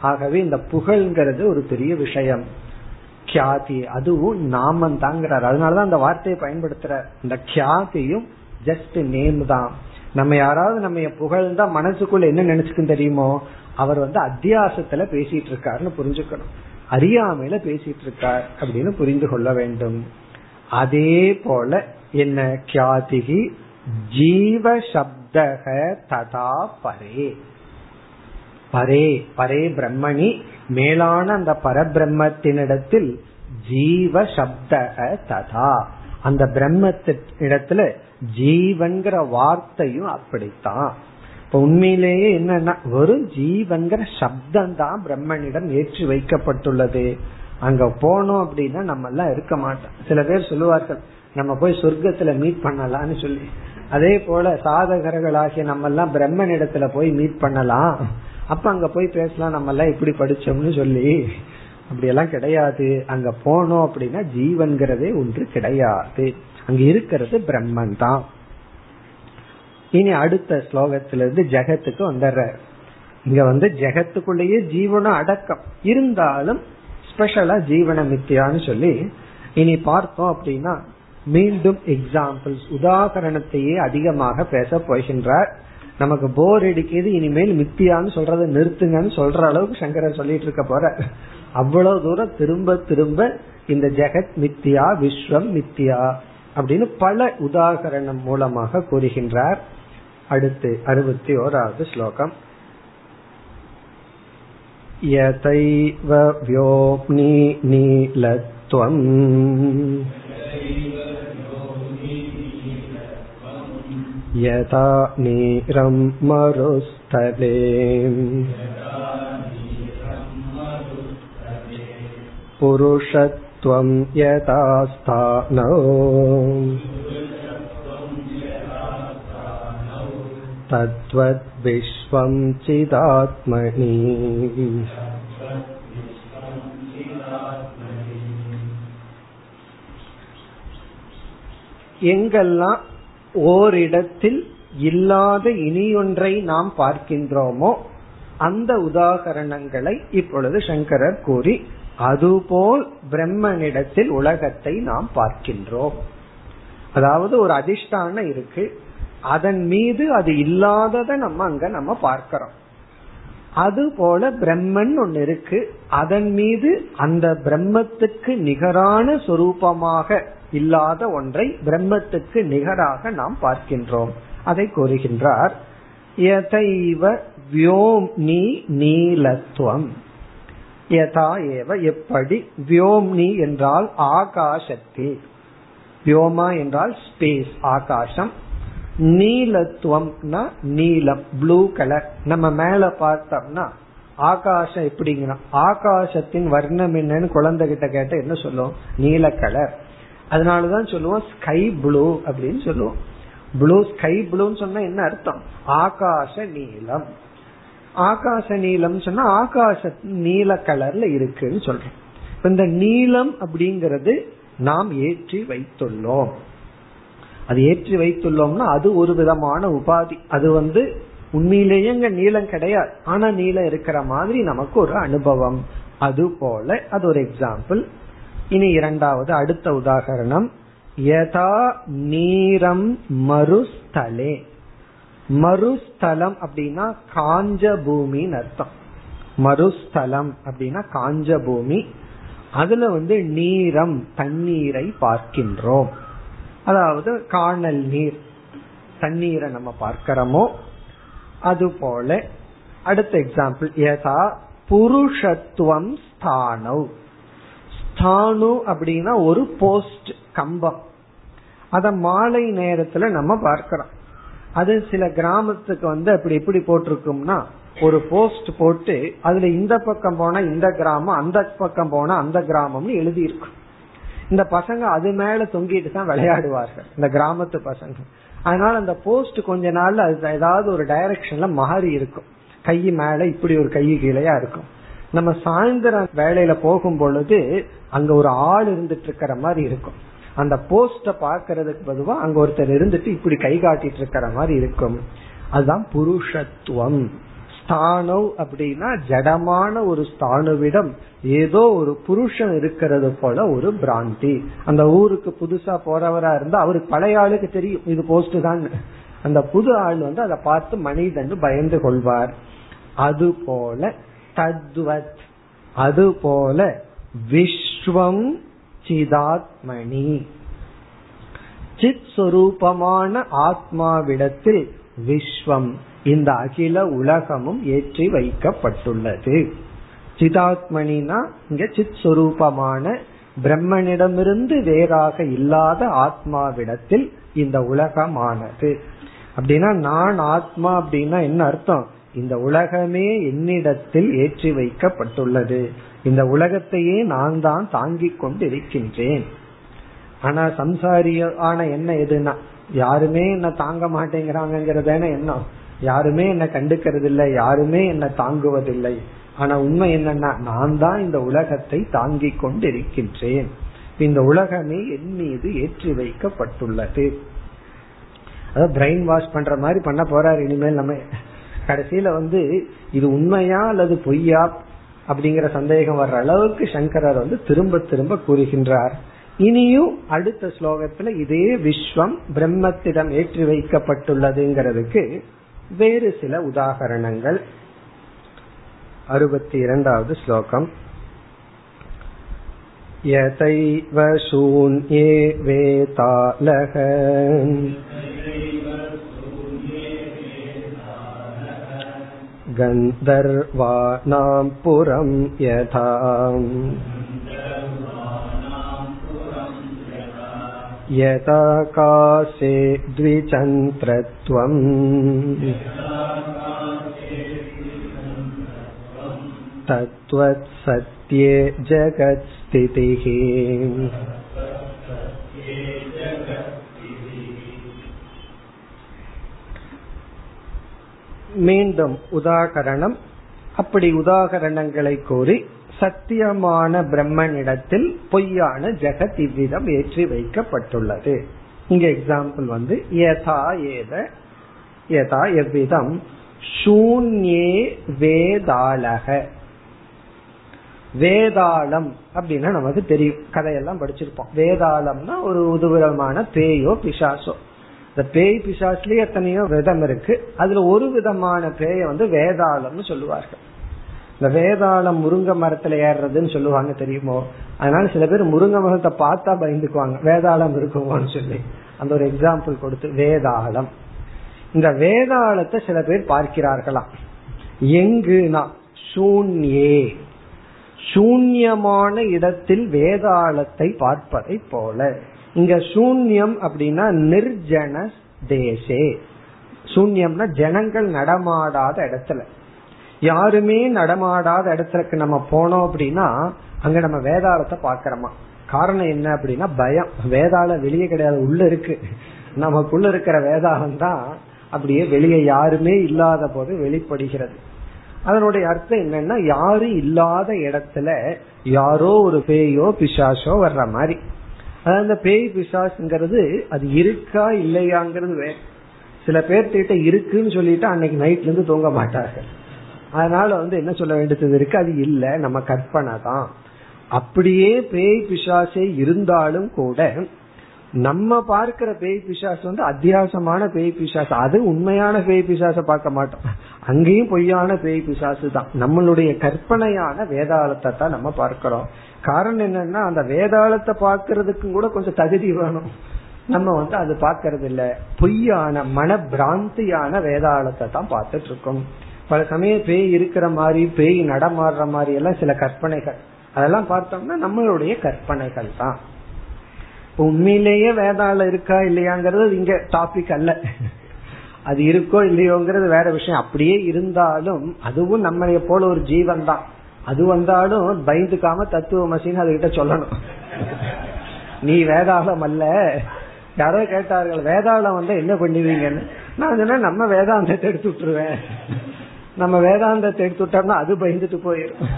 ஆகவே இந்த புகழ்ங்கிறது ஒரு பெரிய விஷயம். கியாதி அதுவும் நாமம் தாங்கிறார் அதனாலதான் அந்த வார்த்தையை பயன்படுத்துற இந்த கியாதியும் ஜஸ்ட் நேம் தான். நம்ம யாராவது நம்ம புகழ்ந்தா மனசுக்குள்ள என்ன நினைச்சுக்கும் தெரியுமோ அவர் வந்து அத்தியாசத்துல பேசிட்டு இருக்காருன்னு புரிஞ்சுக்கணும். அறியாமையில பேசிட்டு இருக்கார் அப்படின்னு புரிந்து கொள்ள வேண்டும். அதே போல என்ன? கியாதிகி ஜீவ சப்தக ததா பரே. பரே பரே பிரம்மணி மேலான அந்த பரபிரம்மத்தினிடத்தில் ஜீவ சப்த ததா. அந்த பிரம்மத்திடத்துல ஜீவன்கிற வார்த்தையும் அப்படித்தான். இப்ப உண்மையிலேயே என்னன்னா வெறும் ஜீவன்கிற சப்தம் தான் பிரம்மனிடம் ஏற்றி வைக்கப்பட்டுள்ளது. அங்க போனோம் அப்படின்னா நம்ம எல்லாம் இருக்க மாட்டோம். சில பேர் சொல்லுவார்கள் நம்ம போய் சொர்க்கத்துல மீட் பண்ணலாம்னு சொல்லி. அதே போல சாதகர்களாகிய நம்ம எல்லாம் பிரம்மனிடத்துல போய் மீட் பண்ணலாம். அப்ப அங்க போய் பேசலாம் நம்ம எல்லாம் இப்படி படிச்சோம்னு சொல்லி. அப்படி எல்லாம் கிடையாது. அங்க போனோம் அப்படின்னா ஜீவன்கிறதே ஒன்று கிடையாது. அங்க இருக்கிறது பிரம்மன் தான். இனி அடுத்த ஸ்லோகத்திலிருந்து ஜெகத்துக்கு வந்துடுற இங்க வந்து ஜெகத்துக்குள்ளேயே ஜீவனம் அடக்கம். இருந்தாலும் ஸ்பெஷலா ஜீவன மித்தியான்னு சொல்லி இனி பார்த்தோம் அப்படின்னா மீண்டும் எக்ஸாம்பிள்ஸ் உதாகரணத்தையே அதிகமாக பேச போகின்றார். நமக்கு போர் அடிக்கிறது இனிமேல் மித்தியான்னு சொல்றதை நிறுத்துங்கன்னு சொல்ற அளவுக்கு சங்கரர் சொல்லிட்டு இருக்க போற அவ்வளவு தூரம் திரும்ப திரும்ப இந்த ஜெகத் மித்தியா விஸ்வம் மித்தியா அப்படின்னு பல உதாகரணம் மூலமாக கூறுகின்றார் அடுத்து அறுபத்தி ஓராவது ஸ்லோகம் यतैव व्योम्नि नीलत्वम् यथा नीरं मरुस्थले पुरुषत्वं यथा स्थानौ तद्वद्विश्वं चिदात्मनि எங்கெல்லாம் ஓரிடத்தில் இல்லாத இனியொன்றை நாம் பார்க்கின்றோமோ? அந்த உதாகரணங்களை இப்பொழுது சங்கரர் கூறி அதுபோல் பிரம்மனிடத்தில் உலகத்தை நாம் பார்க்கின்றோம். அதாவது ஒரு அதிஷ்டான இருக்கு. அதன் மீது அது இல்லாததை நம்ம அங்க நம்ம பார்க்கிறோம். அது போல பிரம்மன் ஒன்னு இருக்கு. அதன் மீது அந்த பிரம்மத்துக்கு நிகரான சொரூபமாக இல்லாத ஒன்றை பிரம்மத்துக்கு நிகராக நாம் பார்க்கின்றோம். அதை கூறுகின்றார் எதைவ வியோம் நீ நீலத்துவம்? யதா ஏவ எப்படி வியோம்னி என்றால் ஆகாசத்தில். வியோமா என்றால் ஸ்பேஸ் ஆகாசம். நீலத்துவம்னா நீலம் ப்ளூ கலர் நம்ம மேல பார்த்தோம்னா ஆகாசம் எப்படிங்கன்னா ஆகாசத்தின் வர்ணம் என்னன்னு குழந்தை கிட்ட கேட்ட என்ன சொல்லும்? நீல கலர் அதனாலதான் சொல்லுவோம் ஸ்கை ப்ளூ அப்படின்னு சொல்லுவோம். ப்ளூ ஸ்கை ப்ளூன்னு சொன்னா என்ன அர்த்தம்? ஆகாச நீலம் ஆகாச நீலம் சொன்னா ஆகாச நீல கலர்ல இருக்குன்னு சொல்றோம் இந்த நீலம் அப்படிங்கறது நாம் ஏற்றி வைத்துள்ளோம். அது ஏற்றி வைத்துள்ளோம்னா அது ஒரு விதமான உபாதி. அது வந்து உண்மையிலேயே இங்க நீளம் கிடையாது. ஆனா நீளம் இருக்கிற மாதிரி நமக்கு ஒரு அனுபவம். அது போல அது ஒரு எக்ஸாம்பிள் இனி இரண்டாவது அடுத்த உதாகரணம். யதா நீரம் மறுஸ்தலே. மறுஸ்தலம் அப்படின்னா காஞ்ச பூமின்னு அர்த்தம். மறுஸ்தலம் அப்படின்னா காஞ்ச பூமி. அதுல வந்து நீரம் தண்ணீரை பார்க்கின்றோம். அதாவது காணல் நீர் தண்ணீரை நம்ம பார்க்கிறோமோ அது போல அடுத்த எக்ஸாம்பிள் யதா புருஷத்துவம் ஸ்தானவ் தானு அப்படின்னா ஒரு போஸ்ட் கம்பம். அத மாலை நேரத்துல நம்ம பார்க்கிறோம். அது சில கிராமத்துக்கு வந்து அப்படி எப்படி போட்டிருக்கும்னா ஒரு போஸ்ட் போட்டு அதுல இந்த பக்கம் போனா இந்த கிராமம் அந்த பக்கம் போனா அந்த கிராமம்னு எழுதி இருக்கும் இந்த பசங்க அது மேல தொங்கிட்டு தான் விளையாடுவார்கள். இந்த கிராமத்து பசங்க. அதனால அந்த போஸ்ட் கொஞ்ச நாள்ல அது ஏதாவது ஒரு டைரக்ஷன்ல மாறி இருக்கும். கை மேல இப்படி ஒரு கை கீழையா இருக்கும். நம்ம சாயந்தரம் வேலையில போகும் பொழுது அங்க ஒரு ஆள் இருந்துட்டு இருக்கிற மாதிரி இருக்கும். அந்த போஸ்ட பாக்குறதுக்கு பொதுவா அங்க ஒருத்தர் இருந்துட்டு இப்படி கை காட்டிட்டு இருக்கிற மாதிரி இருக்கும். அதுதான் புருஷத்துவம். ஸ்தானவ் அப்படின்னா ஜடமான ஒரு ஸ்தானுவிடம் ஏதோ ஒரு புருஷன் இருக்கிறது போல ஒரு பிராந்தி. அந்த ஊருக்கு புதுசா போறவரா இருந்தா அவருக்கு பழைய ஆளுக்கு தெரியும். இது போஸ்ட் தான். அந்த புது ஆள் வந்து அதை பார்த்து மனிதன் பயந்து கொள்வார். அது போல தத்வத். அதுபோல விஸ்வம் சிதாத்மணி சித் சுரூபமான ஆத்மாவிடத்தில் விஸ்வம் இந்த அகில உலகமும் ஏற்றி வைக்கப்பட்டுள்ளது. சிதாத்மணினா இங்க சித் சுரூபமான பிரம்மனிடமிருந்து வேறாக இல்லாத ஆத்மாவிடத்தில் இந்த உலகமானது. அப்படின்னா நான் ஆத்மா அப்படின்னா என்ன அர்த்தம்? இந்த உலகமே என்னிடத்தில் ஏற்றி வைக்கப்பட்டுள்ளது. இந்த உலகத்தையே நான் தான் தாங்கிக் கொண்டு இருக்கின்றேன் ஆனா சம்சாரியான என்ன எதுனா? யாருமே என்ன தாங்க மாட்டேங்கிறாங்கிறதான எண்ணம். யாருமே என்ன கண்டுக்கிறது இல்லை யாருமே என்ன தாங்குவதில்லை. ஆனா உண்மை என்னன்னா நான் தான் இந்த உலகத்தை தாங்கிக் கொண்டு இருக்கின்றேன் இந்த உலகமே என் மீது ஏற்றி வைக்கப்பட்டுள்ளது. அதாவது பிரெயின் வாஷ் பண்ற மாதிரி பண்ண போறாரு இனிமேல் நம்ம. கடைசியில வந்து இது உண்மையா அல்லது பொய்யா அப்படிங்கிற சந்தேகம் வர்ற அளவுக்கு சங்கரர் வந்து திரும்ப திரும்ப கூறுகின்றார் இனியும் அடுத்த ஸ்லோகத்துல இதே விஸ்வம் பிரம்மத்திடம் ஏற்றி வைக்கப்பட்டுள்ளதுங்கிறதுக்கு வேறு சில உதாகரணங்கள் அறுபத்தி இரண்டாவது ஸ்லோகம் यतैव शून्ये वेतालः गन्धर्वाणां पुरं यथा यथाकाशे द्विचन्द्रत्वम् तत्त्वत्सत्ये जगत्स्थितिः மீண்டும் உதாகரணம். அப்படி உதாகரணங்களை கூறி சத்தியமான பிரம்மனிடத்தில் பொய்யான ஜெகத் இவ்விதம் ஏற்றி வைக்கப்பட்டுள்ளது. இங்க எக்ஸாம்பிள் வந்து யதா ஏத யதா எவ்விதம் சூன்யே வேதாளக. வேதாளம் அப்படின்னா நமக்கு தெரியும். கதையெல்லாம் படிச்சிருப்போம். வேதாளம்னா ஒரு உதுவிதமான பேயோ பிசாசோ. இந்த பேய் பிசாஸ்லயே எத்தனையோ விதம் இருக்கு. அதுல ஒரு விதமான பேய வந்து வேதாளம்னு சொல்லுவார்கள். இந்த வேதாளம் முருங்க மரத்துல ஏறுறதுன்னு சொல்லுவாங்க தெரியுமோ? அதனால சில பேர் முருங்க மரத்தை பார்த்தா பயந்துக்குவாங்க. வேதாளம் இருக்குமோன்னு சொல்லி. அந்த ஒரு எக்ஸாம்பிள் கொடுத்து வேதாளம். இந்த வேதாளத்தை சில பேர் பார்க்கிறார்களாம். எங்குனா? சூன்யே. சூன்யமான இடத்தில் வேதாளத்தை பார்ப்பதை போல. இங்க சூன்யம் அப்படின்னா நிர்ஜன தேசே. சூன்யம்னா ஜனங்கள் நடமாடாத இடத்துல. யாருமே நடமாடாத இடத்துக்கு நம்ம போனோம் அப்படின்னா அங்க நம்ம வேதாளத்தை பாக்கிறோமா காரணம் என்ன அப்படின்னா பயம். வேதாள வெளியே கிடையாது உள்ள இருக்கு. நமக்குள்ள இருக்கிற வேதாளம் தான் அப்படியே வெளியே யாருமே இல்லாத போது வெளிப்படுகிறது. அதனுடைய அர்த்தம் என்னன்னா யாரும் இல்லாத இடத்துல யாரோ ஒரு பேயோ பிசாசோ வர்ற மாதிரி. அந்த பேய் பிசாசுங்கிறது அது இருக்கா இல்லையாங்கிறது வேற சில பேர்த்திட்ட இருக்குன்னு சொல்லிட்டு அன்னைக்கு நைட்ல இருந்து தூங்க மாட்டார்கள். அதனால வந்து என்ன சொல்ல வேண்டியது இருக்கு? அது இல்ல நம்ம கற்பனை தான். அப்படியே பேய் பிசாசே இருந்தாலும் கூட நம்ம பார்க்கிற பேய் பிசாசு வந்து அத்தியாசமான பேய் பிசாசு. அது உண்மையான பேய் பிசாச பார்க்க மாட்டோம். அங்கேயும் பொய்யான பேய் பிசாசு தான். நம்மளுடைய கற்பனையான வேதாளத்தை தான் நம்ம பார்க்கிறோம். காரணம் என்னன்னா அந்த வேதாளத்தை பார்க்கறதுக்கும் கூட கொஞ்சம் தகுதி வேணும். நம்ம வந்து அது பாக்கிறது இல்ல பொய்யான மன பிராந்தியான வேதாளத்தை தான் பார்த்துட்டு இருக்கோம் பல சமயம் பேய் இருக்கிற மாதிரி பேய் நடமாடுற மாதிரி எல்லாம் சில கற்பனைகள். அதெல்லாம் பார்த்தோம்னா நம்மளுடைய கற்பனைகள் தான். உண்மையிலேயே வேதாளம் இருக்கா இல்லையாங்கிறது இங்க டாபிக் அல்ல. அது இருக்கோ இல்லையோங்கிறது வேற விஷயம். அப்படியே இருந்தாலும் அதுவும் நம்ம போல ஒரு ஜீவன் தான் அது வந்தாலும் பயந்துக்காம தத்துவ மசின்னு அதுகிட்ட சொல்லணும். நீ வேதாளம் அல்ல. யாரோ கேட்டார்கள் வேதாளம் வந்தா என்ன பண்ணுவீங்கன்னு? நான் என்ன நம்ம வேதாந்தத்தை எடுத்து விட்டுருவேன். நம்ம வேதாந்தத்தை எடுத்து விட்டோம்னா அது பயந்துட்டு போயிடும்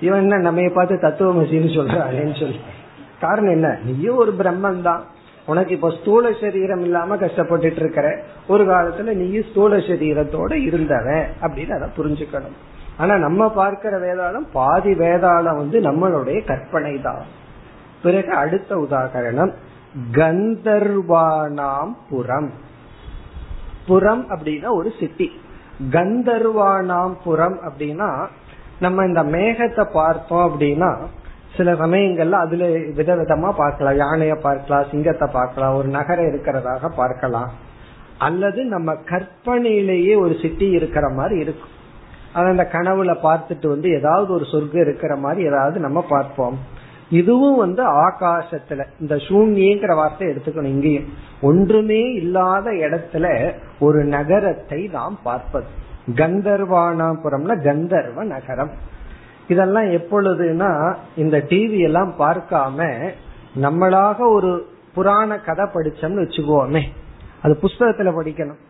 இவன் என்ன நம்ம பார்த்து தத்துவ மசின்னு சொல்றானேன்னு சொல்லி. காரணம் என்ன? நீயும் ஒரு பிரம்மன் தான் உனக்கு இப்ப ஸ்தூல சரீரம் இல்லாம கஷ்டப்பட்டுட்டு இருக்கிற ஒரு காலத்துல நீயும் ஸ்தூல சரீரத்தோட இருந்தவன் அப்படின்னு அதை புரிஞ்சுக்கணும். ஆனா நம்ம பார்க்கிற வேதாளம் பாதி வேதாளம் வந்து நம்மளுடைய கற்பனை தான் பிறகு அடுத்த உதாகரணம் கந்தர்வானாம் புறம் புறம் அப்படின்னா ஒரு சிட்டி கந்தர்வானாம் புறம் அப்படின்னா நம்ம இந்த மேகத்தை பார்த்தோம் அப்படின்னா சில சமயங்கள்ல அதுல விதவிதமா பார்க்கலாம். யானைய பார்க்கலாம் சிங்கத்தை பார்க்கலாம் ஒரு நகரம் இருக்கிறதாக பார்க்கலாம். அல்லது நம்ம கற்பனையிலேயே ஒரு சிட்டி இருக்கிற மாதிரி இருக்கும். அது அந்த கனவுல பார்த்துட்டு வந்து ஏதாவது ஒரு சொர்க்கம் இருக்கிற மாதிரி ஏதாவது நம்ம பார்ப்போம். இதுவும் வந்து ஆகாசத்துல இந்த சூன்யங்கிற வார்த்தை எடுத்துக்கணும் இங்கேயும். ஒன்றுமே இல்லாத இடத்துல ஒரு நகரத்தை நாம் பார்ப்பது. கந்தர்வானாபுரம்னா கந்தர்வ நகரம். இதெல்லாம் எப்பொழுதுனா இந்த டிவி எல்லாம் பார்க்காம நம்மளாக ஒரு புராண கதை படிச்சோம்னு வச்சுக்கோமே. அது புஸ்தகத்துல படிக்கணும்.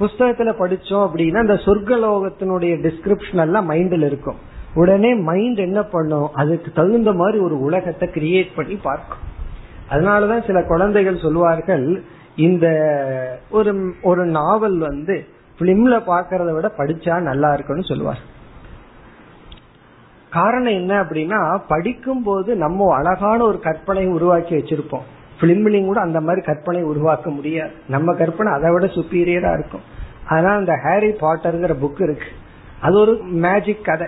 புஸ்தகத்துல படிச்சோம் அப்படின்னா இந்த சொர்க்கலோகத்தினுடைய டிஸ்கிரிப்ஷன் எல்லாம் மைண்ட்ல இருக்கும். உடனே மைண்ட் என்ன பண்ணும்? அதுக்கு தகுந்த மாதிரி ஒரு உலகத்தை கிரியேட் பண்ணி பார்க்கும். அதனாலதான் சில குழந்தைகள் சொல்வார்கள் இந்த ஒரு ஒரு நாவல் வந்து பிலிம்ல பாக்கிறத விட படிச்சா நல்லா இருக்கும்னு சொல்லுவார் காரணம் என்ன அப்படின்னா படிக்கும் போது நம்ம அழகான ஒரு கற்பனையை உருவாக்கி வச்சிருப்போம். பிலிம்லையும் கூட அந்த மாதிரி கற்பனை உருவாக்க முடியாது. நம்ம கற்பனை அதை விட சுப்பீரியரா இருக்கும். அதனால அந்த ஹாரி பாட்டருங்கிற புக் இருக்கு. அது ஒரு மேஜிக் கதை.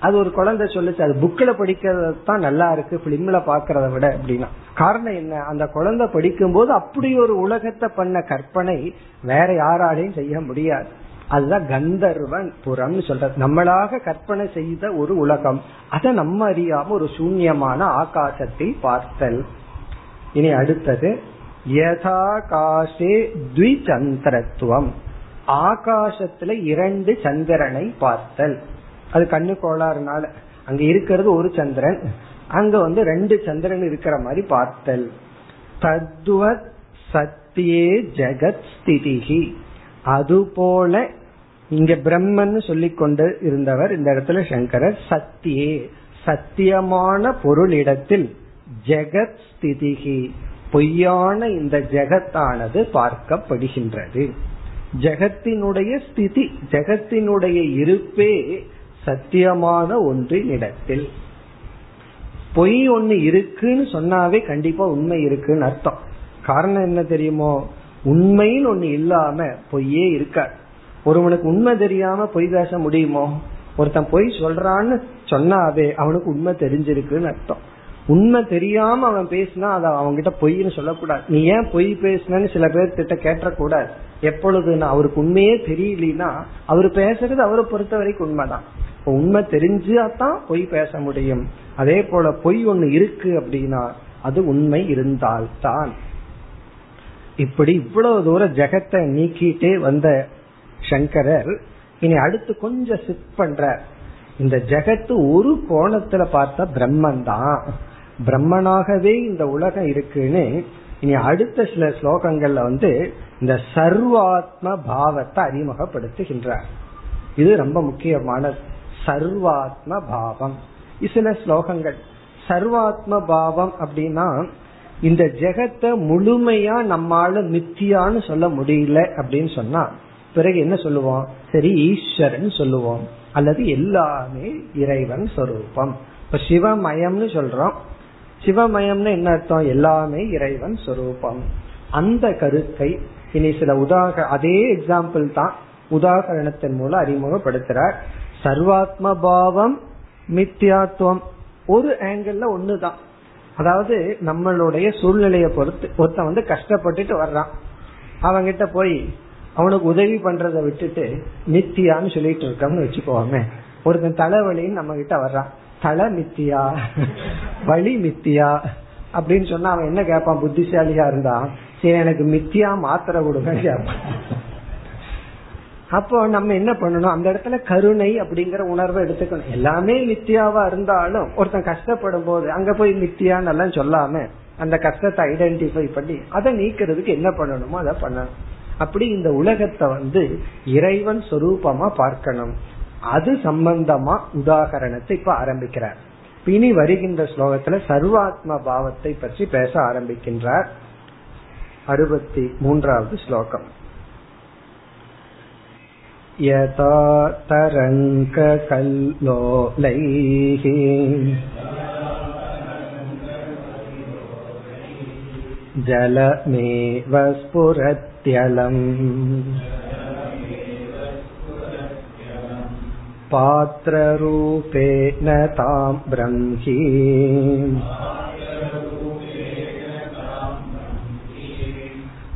அது ஒரு குழந்தை சொல்லுச்சு அது புக்கில் படிக்கிறது தான் நல்லா இருக்கு பிலிம்ல பாக்குறத விட அப்படின்னா. காரணம் என்ன? அந்த குழந்தை படிக்கும் போது அப்படி ஒரு உலகத்தை பண்ண கற்பனை வேற யாராலையும் செய்ய முடியாது. அதுதான் கந்தர்வன் புறம் சொல்ற நம்மளாக கற்பனை செய்த ஒரு உலகம். அதை நம்ம அறியாம ஒரு சூன்யமான ஆகாசத்தை பார்த்தல். இனி அடுத்தது யதாகாசே துவிச்சந்திரத்துவம் ஆகாசத்துல இரண்டு சந்திரனை பார்த்தல். அது கண்ணு கோளாறுனால. அங்க இருக்கிறது ஒரு சந்திரன். அங்க வந்து ரெண்டு சந்திரன் இருக்கிற மாதிரி பார்த்தல். தத்துவ சத்தியே ஜெகத் ஸ்திதிகி அதுபோல இங்க பிரம்மன் சொல்லிக் கொண்டு இருந்தவர் இந்த இடத்துல சங்கரர் சத்தியே. சத்தியமான பொருளிடத்தில் ஜெகத் ஸ்திதிகி பொய்யான இந்த ஜெகத்தானது பார்க்கப்படுகின்றது. ஜெகத்தினுடைய ஸ்திதி ஜெகத்தினுடைய இருப்பே சத்தியமான ஒன்றின் இடத்தில். பொய் ஒண்ணு இருக்குன்னு சொன்னாவே கண்டிப்பா உண்மை இருக்குன்னு அர்த்தம். காரணம் என்ன தெரியுமோ? உண்மைன்னு ஒண்ணு இல்லாம பொய்யே இருக்காது. ஒருவனுக்கு உண்மை தெரியாம பொய் பேச முடியுமோ? ஒருத்தன் பொய் சொல்றான்னு சொன்னாவே அவனுக்கு உண்மை தெரிஞ்சிருக்குன்னு அர்த்தம். உண்மை தெரியாம அவன் பேசினா அதை அவன்கிட்ட பொய்ன்னு சொல்லக்கூடாது. நீ ஏன் பொய் பேசினு சில பேர் கிட்ட கேட்டக்கூடாது எப்பொழுதுன்னா அவருக்கு உண்மையே தெரியலனா அவர் பேசுறது அவரை பொறுத்த வரைக்கும் உண்மைதான். உண்மை தெரிஞ்சாதான் பொய் பேச முடியும். அதே போல பொய் ஒண்ணு இருக்கு அப்படின்னா அது உண்மை இருந்தால்தான். இப்படி இவ்வளவு தூரம் ஜெகத்தை நீக்கிட்டே வந்த சங்கரர் இனி அடுத்து கொஞ்சம் சிப் பண்ற இந்த ஜெகத்து ஒரு கோணத்துல பார்த்தா பிரம்மன் தான் பிரம்மனாகவே இந்த உலகம் இருக்குன்னு இனி அடுத்த சில ஸ்லோகங்கள்ல வந்து இந்த சர்வாத்ம பாவத்தை அறிமுகப்படுத்துகின்றார். இது ரொம்ப முக்கியமான சர்வாத்ம பாவம். சில ஸ்லோகங்கள். சர்வாத்ம பாவம் அப்படின்னா இந்த ஜெகத்தை முழுமையா நம்மால மித்தியான்னு சொல்ல முடியல அப்படின்னு சொன்னா பிறகு என்ன சொல்லுவோம்? சரி ஈஸ்வரன் சொல்லுவோம். அல்லது எல்லாமே இறைவன் சொரூபம். இப்ப சிவமயம்னு சொல்றோம். சிவமயம்னு என்ன அர்த்தம்? எல்லாமே இறைவன் சொரூபம். அந்த கருத்தை இனி சில உதாக அதே எக்ஸாம்பிள் தான் உதாகரணத்தின் மூலம் அறிமுகப்படுத்துறார். சர்வாத்ம பாவம் மித்தியாத்துவம் ஒரு ஆங்கிள் ஒண்ணுதான். அதாவது நம்மளுடைய சூழ்நிலையை பொறுத்து ஒருத்தன் வந்து கஷ்டப்பட்டுட்டு வர்றான். அவங்கிட்ட போய் அவனுக்கு உதவி பண்றதை விட்டுட்டு நித்தியான்னு சொல்லிட்டு இருக்கோம்னு வச்சுக்கோமே. ஒருத்தன் தலைவலின்னு நம்ம கிட்ட வர்றான். தலை மித்தியா வழி மித்தியா அப்படின்னு சொன்னா அவன் என்ன கேட்பான்? புத்திசாலியா இருந்தா? சரி எனக்கு மித்தியா மாத்திரை கொடுங்க கேட்பான். அப்போ நம்ம என்ன பண்ணணும்? அந்த இடத்துல கருணை அப்படிங்கிற உணர்வை எடுத்துக்கணும். எல்லாமே மித்தியாவா இருந்தாலும் ஒருத்தன் கஷ்டப்படும் போது அங்க போய் மித்தியான்னு எல்லாம் சொல்லாம அந்த கஷ்டத்தை ஐடென்டிஃபை பண்ணி அதை நீக்கிறதுக்கு என்ன பண்ணணுமோ அதை பண்ணணும். அப்படி இந்த உலகத்தை வந்து இறைவன் சொரூபமா பார்க்கணும் அது சம்பந்தமா உதாகரணத்தை இப்ப ஆரம்பிக்கிறார் இனி வருகின்ற ஸ்லோகத்துல சர்வாத்ம பாவத்தை பற்றி பேச ஆரம்பிக்கின்றார் அறுபத்தி மூன்றாவது ஸ்லோகம் यथा तरङ्गकल्लोलैः जलमेव स्फुरत्यलम् पात्ररूपेण तां ब्रह्मी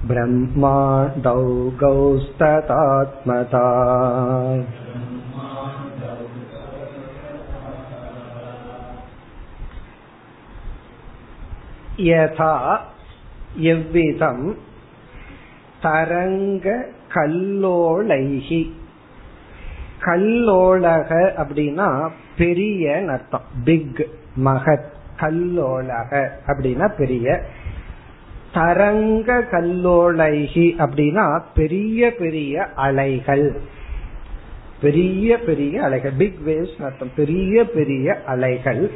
ब्रह्माण्डौ गौस्ततात्मता யதா எவ்விதம் தரங்க கல்லோளைகி கல்லோலக அப்படின்னா பெரிய அர்த்தம். பிக் மகத் கல்லோலக அப்படின்னா பெரிய. தரங்க கல்லோலைகி அப்படின்னா பெரிய பெரிய அலைகள். பெரிய பெரிய அலைகள். பிக் வேவ்ஸ் அர்த்தம். பெரிய பெரிய அலைகள்.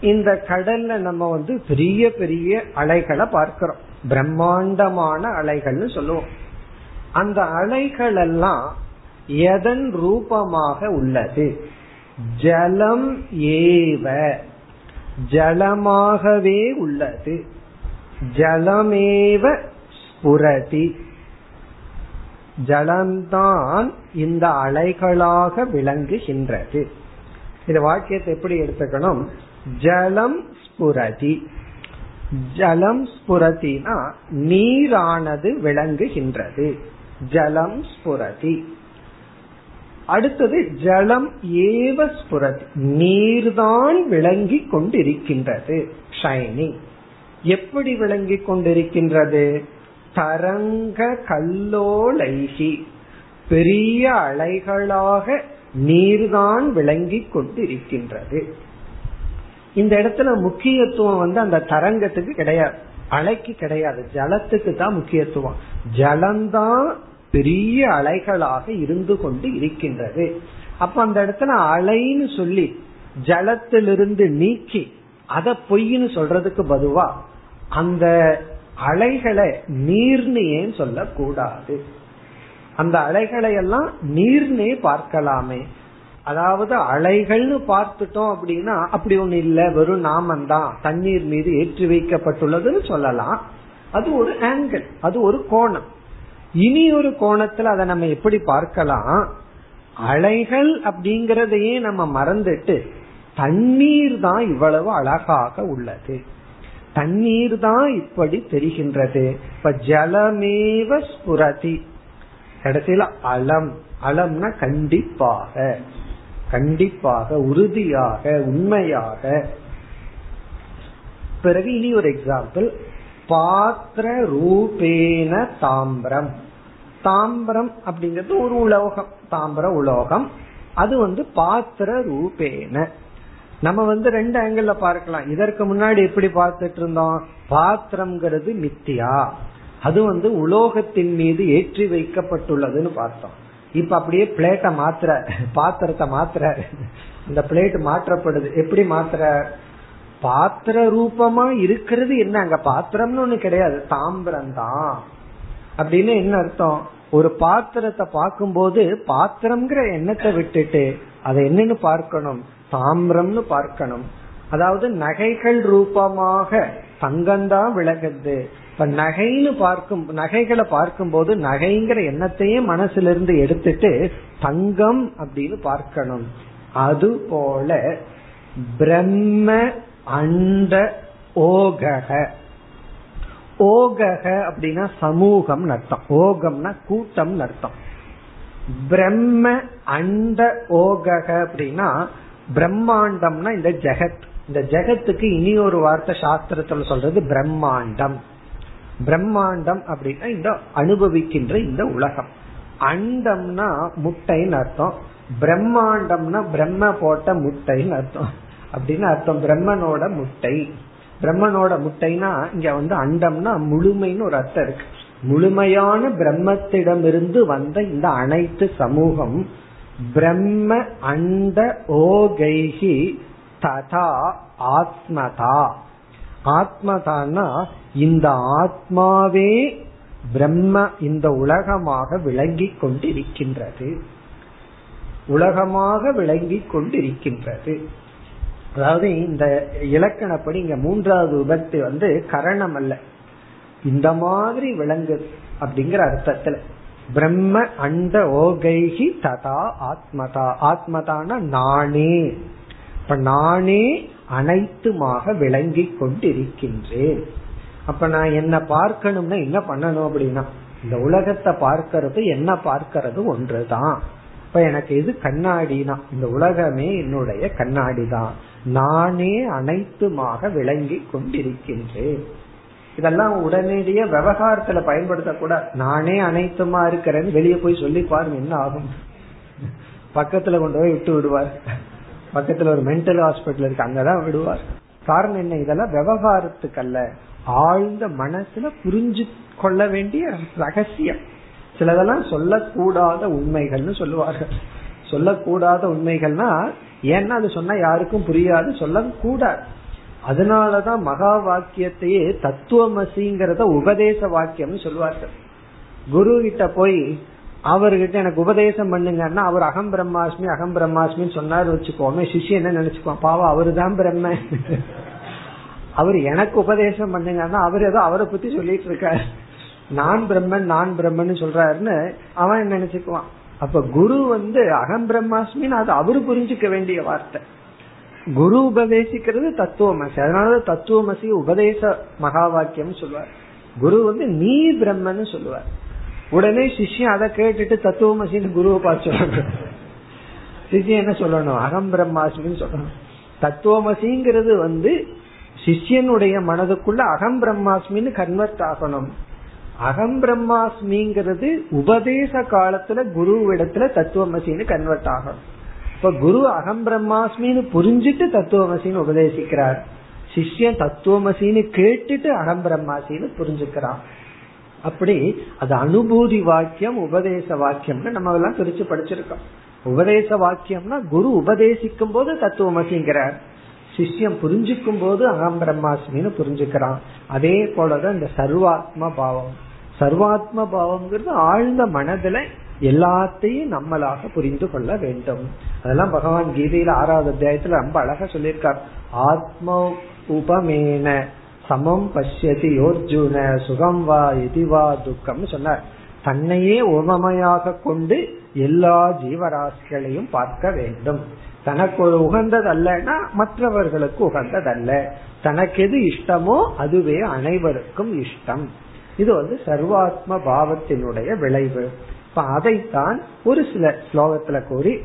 இந்த கடல்ல நம்ம வந்து பெரிய பெரிய அலைகளை பார்க்கிறோம். பிரம்மாண்டமான அலைகள்னு சொல்லுவோம். அந்த அலைகள் எல்லாம் எதன் ரூபமாக உள்ளது? ஜலம் ஏவ. ஜலமாகவே உள்ளது. ஜலமேவ ஸ்புரதி. ஜலம்தான் இந்த அலைகளாக விளங்குகின்றது. இந்த வாக்கியத்தை எப்படி எடுத்துக்கணும்? ஜலம் ஸ்புரதி. ஜலம் ஸ்புரதினா நீரானது விளங்குகின்றது. ஜலம் ஸ்புரதி. அடுத்தது ஜலம் ஏவ ஸ்புரதி. நீர்தான் விளங்கி கொண்டிருக்கின்றது. ஷைனிங் எப்படி விளங்கி கொண்டிருக்கின்றது? தரங்க கல்லோலைகி. பெரிய அலைகளாக நீர்தான் விளங்கி கொண்டிருக்கின்றது. இந்த இடத்துல முக்கியத்துவம் வந்து அந்த தரங்கத்துக்கு கிடையாது. அலைக்கு கிடையாது. ஜலத்துக்கு தான் முக்கியத்துவம். ஜலம்தான் பெரிய அலைகளாக இருந்து கொண்டு இருக்கின்றது. அப்ப அந்த இடத்துல அலைன்னு சொல்லி ஜலத்திலிருந்து நீக்கி அத பொய்ன்னு சொல்றதுக்கு பதுவா அந்த அலைகளை நீர்னு ஏன் சொல்லக்கூடாது? அந்த அலைகளை எல்லாம் நீர்னே பார்க்கலாமே. அதாவது அலைகள்னு பார்த்துட்டோம் அப்படின்னா அப்படி ஒண்ணு இல்ல வெறும் நாமந்தான் தண்ணீர் மீது ஏற்றி வைக்கப்பட்டுள்ளதுன்னு சொல்லலாம். அது ஒரு ஆங்கிள் அது ஒரு கோணம். இனி ஒரு கோணத்துல அதை நம்ம எப்படி பார்க்கலாம்? அலைகள் அப்படிங்கறதையே நம்ம மறந்துட்டு தண்ணீர் தான் இவ்வளவு அழகாக உள்ளது. தண்ணீர் தான் இப்படி தெரிகின்றது. இப்ப ஜலமேவ ஸ்புரதி. கடைசியில அலம். அலம்னா கண்டிப்பாக. கண்டிப்பாக உறுதியாக உண்மையாக. பிறகு இனி ஒரு எக்ஸாம்பிள் பாத்திர ரூபேன தாம்பரம். தாம்பரம் அப்படிங்கிறது ஒரு உலோகம். தாம்பர உலோகம். அது வந்து பாத்திர ரூபேன. நம்ம வந்து ரெண்டு ஆங்கிள் பார்க்கலாம். இதற்கு முன்னாடி எப்படி பார்த்துட்டு இருந்தோம்? பாத்திரம்ங்கிறது மித்தியா. அது வந்து உலோகத்தின் மீது ஏற்றி வைக்கப்பட்டுள்ளதுன்னு பார்த்தோம். இப்ப அப்படியே பிளேட்டை மாத்திர பாத்திரத்தை மாத்திர அந்த பிளேட் மாற்றப்படுது. எப்படி மாத்திர பாத்திர ரூபமா இருக்கிறது என்ன? அங்க பாத்திரம்னு ஒண்ணு கிடையாது. தாம்பரம் தான். அப்படின்னு என்ன அர்த்தம்? ஒரு பாத்திரத்தை பார்க்கும்போது பாத்திரம்ங்கிற எண்ணத்தை விட்டுட்டு அதை என்னன்னு பார்க்கணும்? தாமிரம்னு பார்க்கணும். அதாவது நகைகள் ரூபமாக தங்கம்தான் விலகுது இப்ப நகைன்னு பார்க்கும் நகைகளை பார்க்கும் போது நகைங்கிற எண்ணத்தையே மனசிலிருந்து எடுத்துட்டு தங்கம் அப்படின்னு பார்க்கணும். அது போல பிரம்ம அண்ட ஓகக. ஓகக அப்படின்னா சமூகம் அர்த்தம். ஓகம்னா கூட்டம் அர்த்தம். பிரம்ம அண்ட ஓகக அப்படின்னா பிரம்மாண்டம்னா இந்த ஜெகத். இந்த ஜெகத்துக்கு இனி ஒரு வார்த்தை சாஸ்திரத்துல சொல்றது பிரம்மாண்டம். பிரம்மாண்டம் அப்படின்னா இந்த அனுபவிக்கின்ற இந்த உலகம். அண்டம்னா முட்டைன்னு அர்த்தம். பிரம்மாண்டம்னா பிரம்ம போட்ட முட்டைன்னு அர்த்தம். அப்படின்னு அர்த்தம். பிரம்மனோட முட்டை. பிரம்மனோட முட்டைனா இங்க வந்து அண்டம்னா முழுமைன்னு ஒரு அர்த்தம் இருக்கு. முழுமையான பிரம்மத்திடமிருந்து வந்த இந்த அனைத்து சமூகம் பிரம்ம அண்ட ஓகைகி ததா ஆத்மதா. ஆத்மதானா இந்த ஆத்மாவே பிரம்ம இந்த உலகமாக விளங்கி கொண்டிருக்கின்றது. உலகமாக விளங்கி கொண்டிருக்கின்றது. அதாவது இந்த இலக்கணப்படி இங்க மூன்றாவது விபத்து வந்து கரணம் அல்ல. இந்த மாதிரி விளங்கு அப்படிங்கிற அர்த்தத்துல. பிரம்ம அண்ட ஓகைகி ததா ஆத்மதா. ஆத்மதான நானே. இப்ப நானே அனைத்துமாக விளங்கி கொண்டிருக்கின்றேன். அப்ப நான் என்ன பார்க்கணும்னா என்ன பண்ணணும் அப்படின்னா இந்த உலகத்தை பார்க்கறது என்ன பார்க்கறது ஒன்றுதான். இப்ப எனக்கு எது கண்ணாடினா இந்த உலகமே என்னுடைய கண்ணாடி தான் நானே அனைத்துமாக விளங்கி கொண்டிருக்கின்றேன். இதெல்லாம் உடனடிய விவகாரத்துல பயன்படுத்தக்கூட நானே அனைத்துமா இருக்கிறேன்னு வெளியே போய் சொல்லி பாருங்க என்ன ஆகும். பக்கத்துல கொண்டு போய் விட்டு விடுவார். பக்கத்துல ஒரு மென்டல் ஹாஸ்பிட்டல் இருக்கு அங்கதான் விடுவார். காரணம் என்ன? இதெல்லாம் விவகாரத்துக்கல்ல. ஆழ்ந்த மனசுல புரிஞ்சு கொள்ள வேண்டிய ரகசியம். சிலதெல்லாம் சொல்லக்கூடாத உண்மைகள்னு சொல்லுவார்கள். சொல்லக்கூடாத உண்மைகள்னா ஏன்னா அது சொன்னா யாருக்கும் புரியாது சொல்லக்கூடாது. அதனாலதான் மகா வாக்கியத்தையே தத்துவமசிங்கிறத உபதேச வாக்கியம்னு சொல்லுவார்கள். குரு கிட்ட போய் அவர்கிட்ட எனக்கு உபதேசம் பண்ணுங்கன்னா அவர் அகம் பிரம்மாஸ்மி அகம் பிரம்மாஸ்மின்னு சொன்னாரு வச்சுக்கோமே. சிஷி என்ன நினைச்சுக்குவான்? பாவம் அவரு தான் பிரம்ம. அவர் எனக்கு உபதேசம் பண்ணுங்கன்னா அவர் ஏதோ அவரை பத்தி சொல்லிட்டு இருக்காரு. நான் பிரம்மன் நான் பிரம்மன் சொல்றாருன்னு அவன் நினைச்சுக்குவான்? அப்ப குரு வந்து அகம் பிரம்மாஸ்மின்னு அது அவரு புரிஞ்சுக்க வேண்டிய வார்த்தை. குரு உபதேசிக்கிறது தத்துவமசி. அதனாலதான் தத்துவமசி உபதேச மகா வாக்கியம் சொல்லுவார். குரு வந்து நீ பிரம்மன்னு சொல்லுவார். உடனே சிஷ்யன் அதை கேட்டுட்டு தத்துவமசின்னு குருவை பார்த்து சொல்லணும் சிஷ்யன் என்ன சொல்லணும்? அகம் பிரம்மாஸ்மின்னு சொல்லணும். தத்துவமசிங்கிறது வந்து சிஷ்யனுடைய மனதுக்குள்ள அகம் பிரம்மாஸ்மின்னு கன்வெர்ட் ஆகணும். அகம் பிரம்மாஸ்மிங்கிறது உபதேச காலத்துல குருவிடத்துல தத்துவமசின்னு கன்வெர்ட் ஆகும் இப்ப குரு அகம் பிரம்மாஸ்மின்னு புரிஞ்சிட்டு தத்துவமசின்னு உபதேசிக்கிறார். சிஷ்யன் தத்துவமசின்னு கேட்டுட்டு அகம் பிரம்மாசின்னு புரிஞ்சுக்கிறான். அப்படி அது அனுபூதி வாக்கியம் உபதேச வாக்கியம்னு நம்ம எல்லாம் பிரிச்சு படிச்சிருக்கோம். உபதேச வாக்கியம்னா குரு உபதேசிக்கும் போது தத்துவமசிங்கிறார். சிஷ்யம் புரிஞ்சுக்கும் போது அகம் பிரம்மாஸ்மின்னு புரிஞ்சுக்கிறான். அதே போலதான் இந்த சர்வாத்ம பாவம். சர்வாத்ம பாவம்ங்கிறது ஆழ்ந்த மனதுல எல்லாத்தையும் நம்மளாக புரிந்து கொள்ள வேண்டும். அதெல்லாம் பகவான் கீதையில ஆறாவது அத்தியாயத்துல ரொம்ப அழகா சொல்லியிருக்கார். ஆத்ம உபமேன. சமம் பசியதி யோர்ஜுன சுகம் வா எதிவா துக்கம் சொன்னார். தன்னையே உவமையாக கொண்டு எல்லா ஜீவராசிகளையும் பார்க்க வேண்டும். தனக்கு ஒரு உகந்தது அல்லனா மற்றவர்களுக்கு உகந்ததல்ல. தனக்கு எது இஷ்டமோ அதுவே அனைவருக்கும் இஷ்டம். இது வந்து சர்வாத்ம பாவத்தினுடைய விளைவு. இப்ப அதைத்தான் ஒரு சில ஸ்லோகத்துல கூறி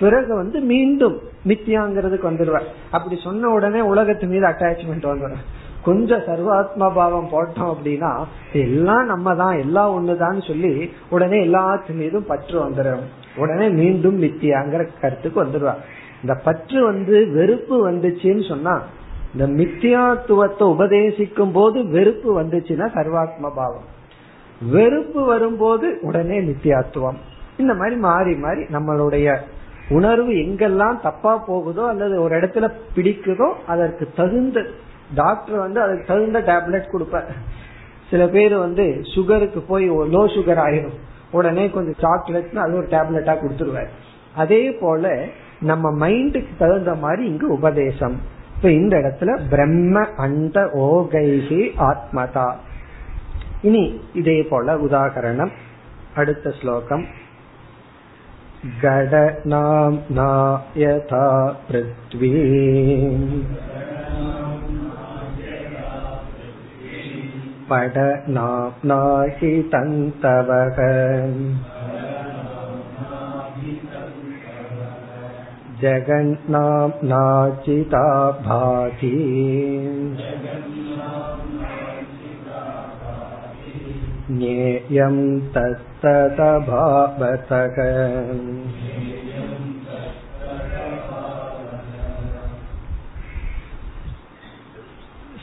பிறகு வந்து மீண்டும் மித்தியாங்கிறதுக்கு வந்துடுவார். அப்படி சொன்ன உடனே உலகத்து மீது அட்டாச்மெண்ட் வந்துடும். கொஞ்சம் சர்வாத்மா பாவம் போட்டோம் அப்படின்னா எல்லாம் நம்ம தான் எல்லாம் ஒண்ணுதான் சொல்லி உடனே எல்லாத்து மீதும் பற்று வந்துடும் உடனே மீண்டும் மித்தியாங்கிற கருத்துக்கு வந்துடுவா இந்த பற்று வந்து வெறுப்பு வந்துச்சுன்னு சொன்னா இந்த மித்தியாத்துவத்தை உபதேசிக்கும் போது வெறுப்பு வந்துச்சுன்னா சர்வாத்ம பாவம். வெறுப்பு வரும்போது உடனே மித்தியாத்துவம். இந்த மாதிரி மாறி மாறி நம்மளுடைய உணர்வு எங்கெல்லாம் தப்பா போகுதோ அல்லது ஒரு இடத்துல பிடிக்குதோ அதற்கு தகுந்த டாக்டர் வந்து அதுக்கு தகுந்த டேப்லெட் கொடுப்பார் சில பேர் வந்து சுகருக்கு போய் லோ சுகர் ஆயிரும் உடனே கொஞ்சம் சாக்லேட் அது ஒரு டேப்லெட்டா கொடுத்துருவார் அதே போல நம்ம மைண்டுக்கு தகுந்த மாதிரி இங்கு உபதேசம் இப்ப இந்த இடத்துல பிரம்ம அண்ட ஓகைகி ஆத்மதா இனி இதே போல உதாகரணம் அடுத்த ஸ்லோகம் गडनाम्ना यथा पृथ्वी पडनाम्ना हि तन्तवः जगन्नाम्नाचिता भाति ज्ञेयं तत्तदभावतः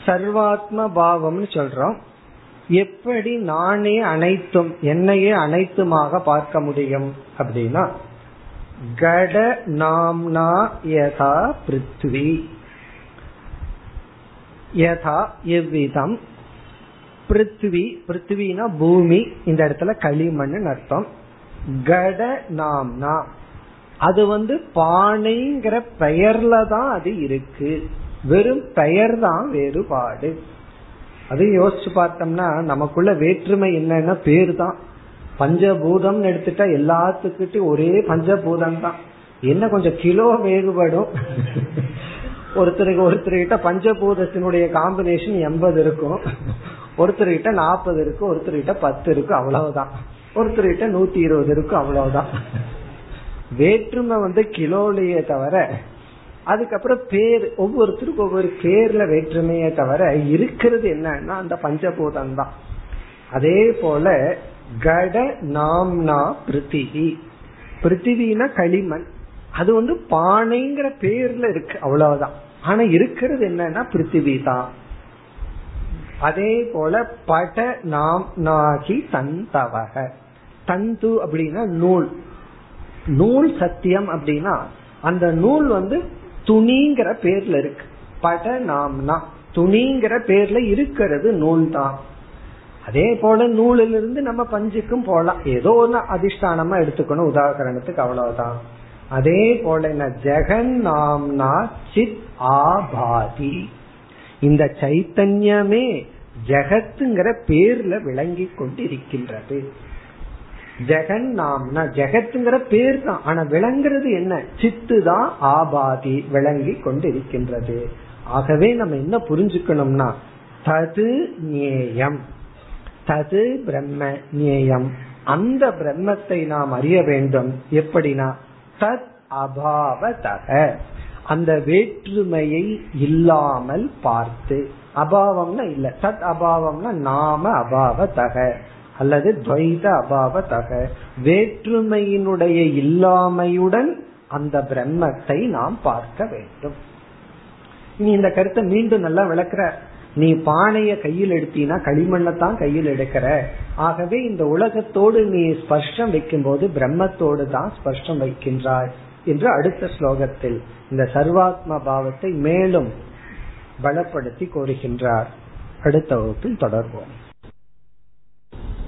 சர்வாத்ம பாவம்னு சொல்றோம் எப்படி நானே அனைத்தும் என்னையே அனைத்துமாக பார்க்க முடியும்? அப்படின்னா கட நாம்னா யதா பிருத்வி. யதா எவ்விதம்? பிருத்வி பிருத்வினா பூமி இந்த இடத்துல களிமண் அர்த்தம். கட நாம்னா அது வந்து பானைங்கிற பெயர்ல தான் அது இருக்கு. வெறும் பெயர் தான் வேறுபாடு. அதையும் யோசிச்சு பார்த்தோம்னா நமக்குள்ள வேற்றுமை என்னன்னா பேர் தான் பஞ்சபூதம் எடுத்துட்டா எல்லாத்துக்கிட்டையும் ஒரே பஞ்சபூதம் தான் என்ன கொஞ்சம் கிலோ வேறுபடும். ஒருத்தருக்கு ஒருத்தர்கிட்ட பஞ்சபூதத்தினுடைய காம்பினேஷன் எண்பது இருக்கும். ஒருத்தர்கிட்ட நாற்பது இருக்கும் ஒருத்தர்கிட்ட பத்து இருக்கும் அவ்வளவுதான். ஒருத்தர்கிட்ட நூத்தி இருபது இருக்கும் அவ்வளவுதான். வேற்றுமை வந்து கிலோலயே தவிர அதுக்கப்புறம் பேர் ஒவ்வொருத்தருக்கும் ஒவ்வொரு பேர்ல வேற்றுமையே தவிர இருக்கிறது என்னன்னா அந்த பஞ்சபூதம் தான் அதே போல கட நாம்னா பிருத்திவி பிருத்திவினா களிமண். அது வந்து பானைங்கிற பேர்ல இருக்கு அவ்வளவுதான். ஆனா இருக்கிறது என்னன்னா பிருத்திவி தான் அதே போல பட நாம் நாகி தந்தவக. தந்து அப்படின்னா நூல். நூல் சத்தியம் அப்படின்னா அந்த நூல் வந்து துணிங்கிற பேர்ல இருக்கு. பட நாம்னா துணிங்கிற பேர்ல இருக்கிறது நூல் தான் அதே போல நூலிலிருந்து நம்ம பஞ்சுக்கும் போலாம். ஏதோ ஒன்னு அதிஷ்டானமா எடுத்துக்கணும். உதாரணத்துக்கு அவ்வளவுதான். அதே போல என்ன? ஜெகன் நாம்னா சித் ஆபாதி. இந்த சைத்தன்யமே ஜெகத்துங்கிற பேர்ல விளங்கி கொண்டிருக்கின்றது. ஜெகன் நாம்னா ஜெகத்துங்கிற பேர் தான் ஆனா விளங்குறது என்ன? சித்து தான் ஆபாதி விளங்கி கொண்டிருக்கின்றது. ஆகவே நம்ம என்ன புரிஞ்சுக்கணும்னா தது நேயம் தது பிரம்ம நேயம் அந்த பிரம்மத்தை நாம் அறிய வேண்டும். எப்படினா தத் அபாவதக. அந்த வேற்றுமையை இல்லாமல் பார்த்து. அபாவம்னா இல்ல. தத் அபாவம்னா நாம அபாவதக. அல்லது துவைத அபாவதக வேற்றுமையினுடைய இல்லாமையுடன் அந்த பிரம்மத்தை நாம் பார்க்க வேண்டும். நீ இந்த கருத்தை மீண்டும் நல்லா விளக்குற. நீ பானைய கையில் எடுத்தீனா களிமண்ணை தான் கையில் எடுக்கிற. ஆகவே இந்த உலகத்தோடு நீ ஸ்பர்ஷம் வைக்கும் போது பிரம்மத்தோடு தான் ஸ்பர்ஷம் வைக்கின்றாய் என்று அடுத்த ஸ்லோகத்தில் இந்த சர்வாத்ம பாவத்தை மேலும் பலப்படுத்தி கோருகின்றார். அடுத்த வகுப்பில் தொடர்வோம்.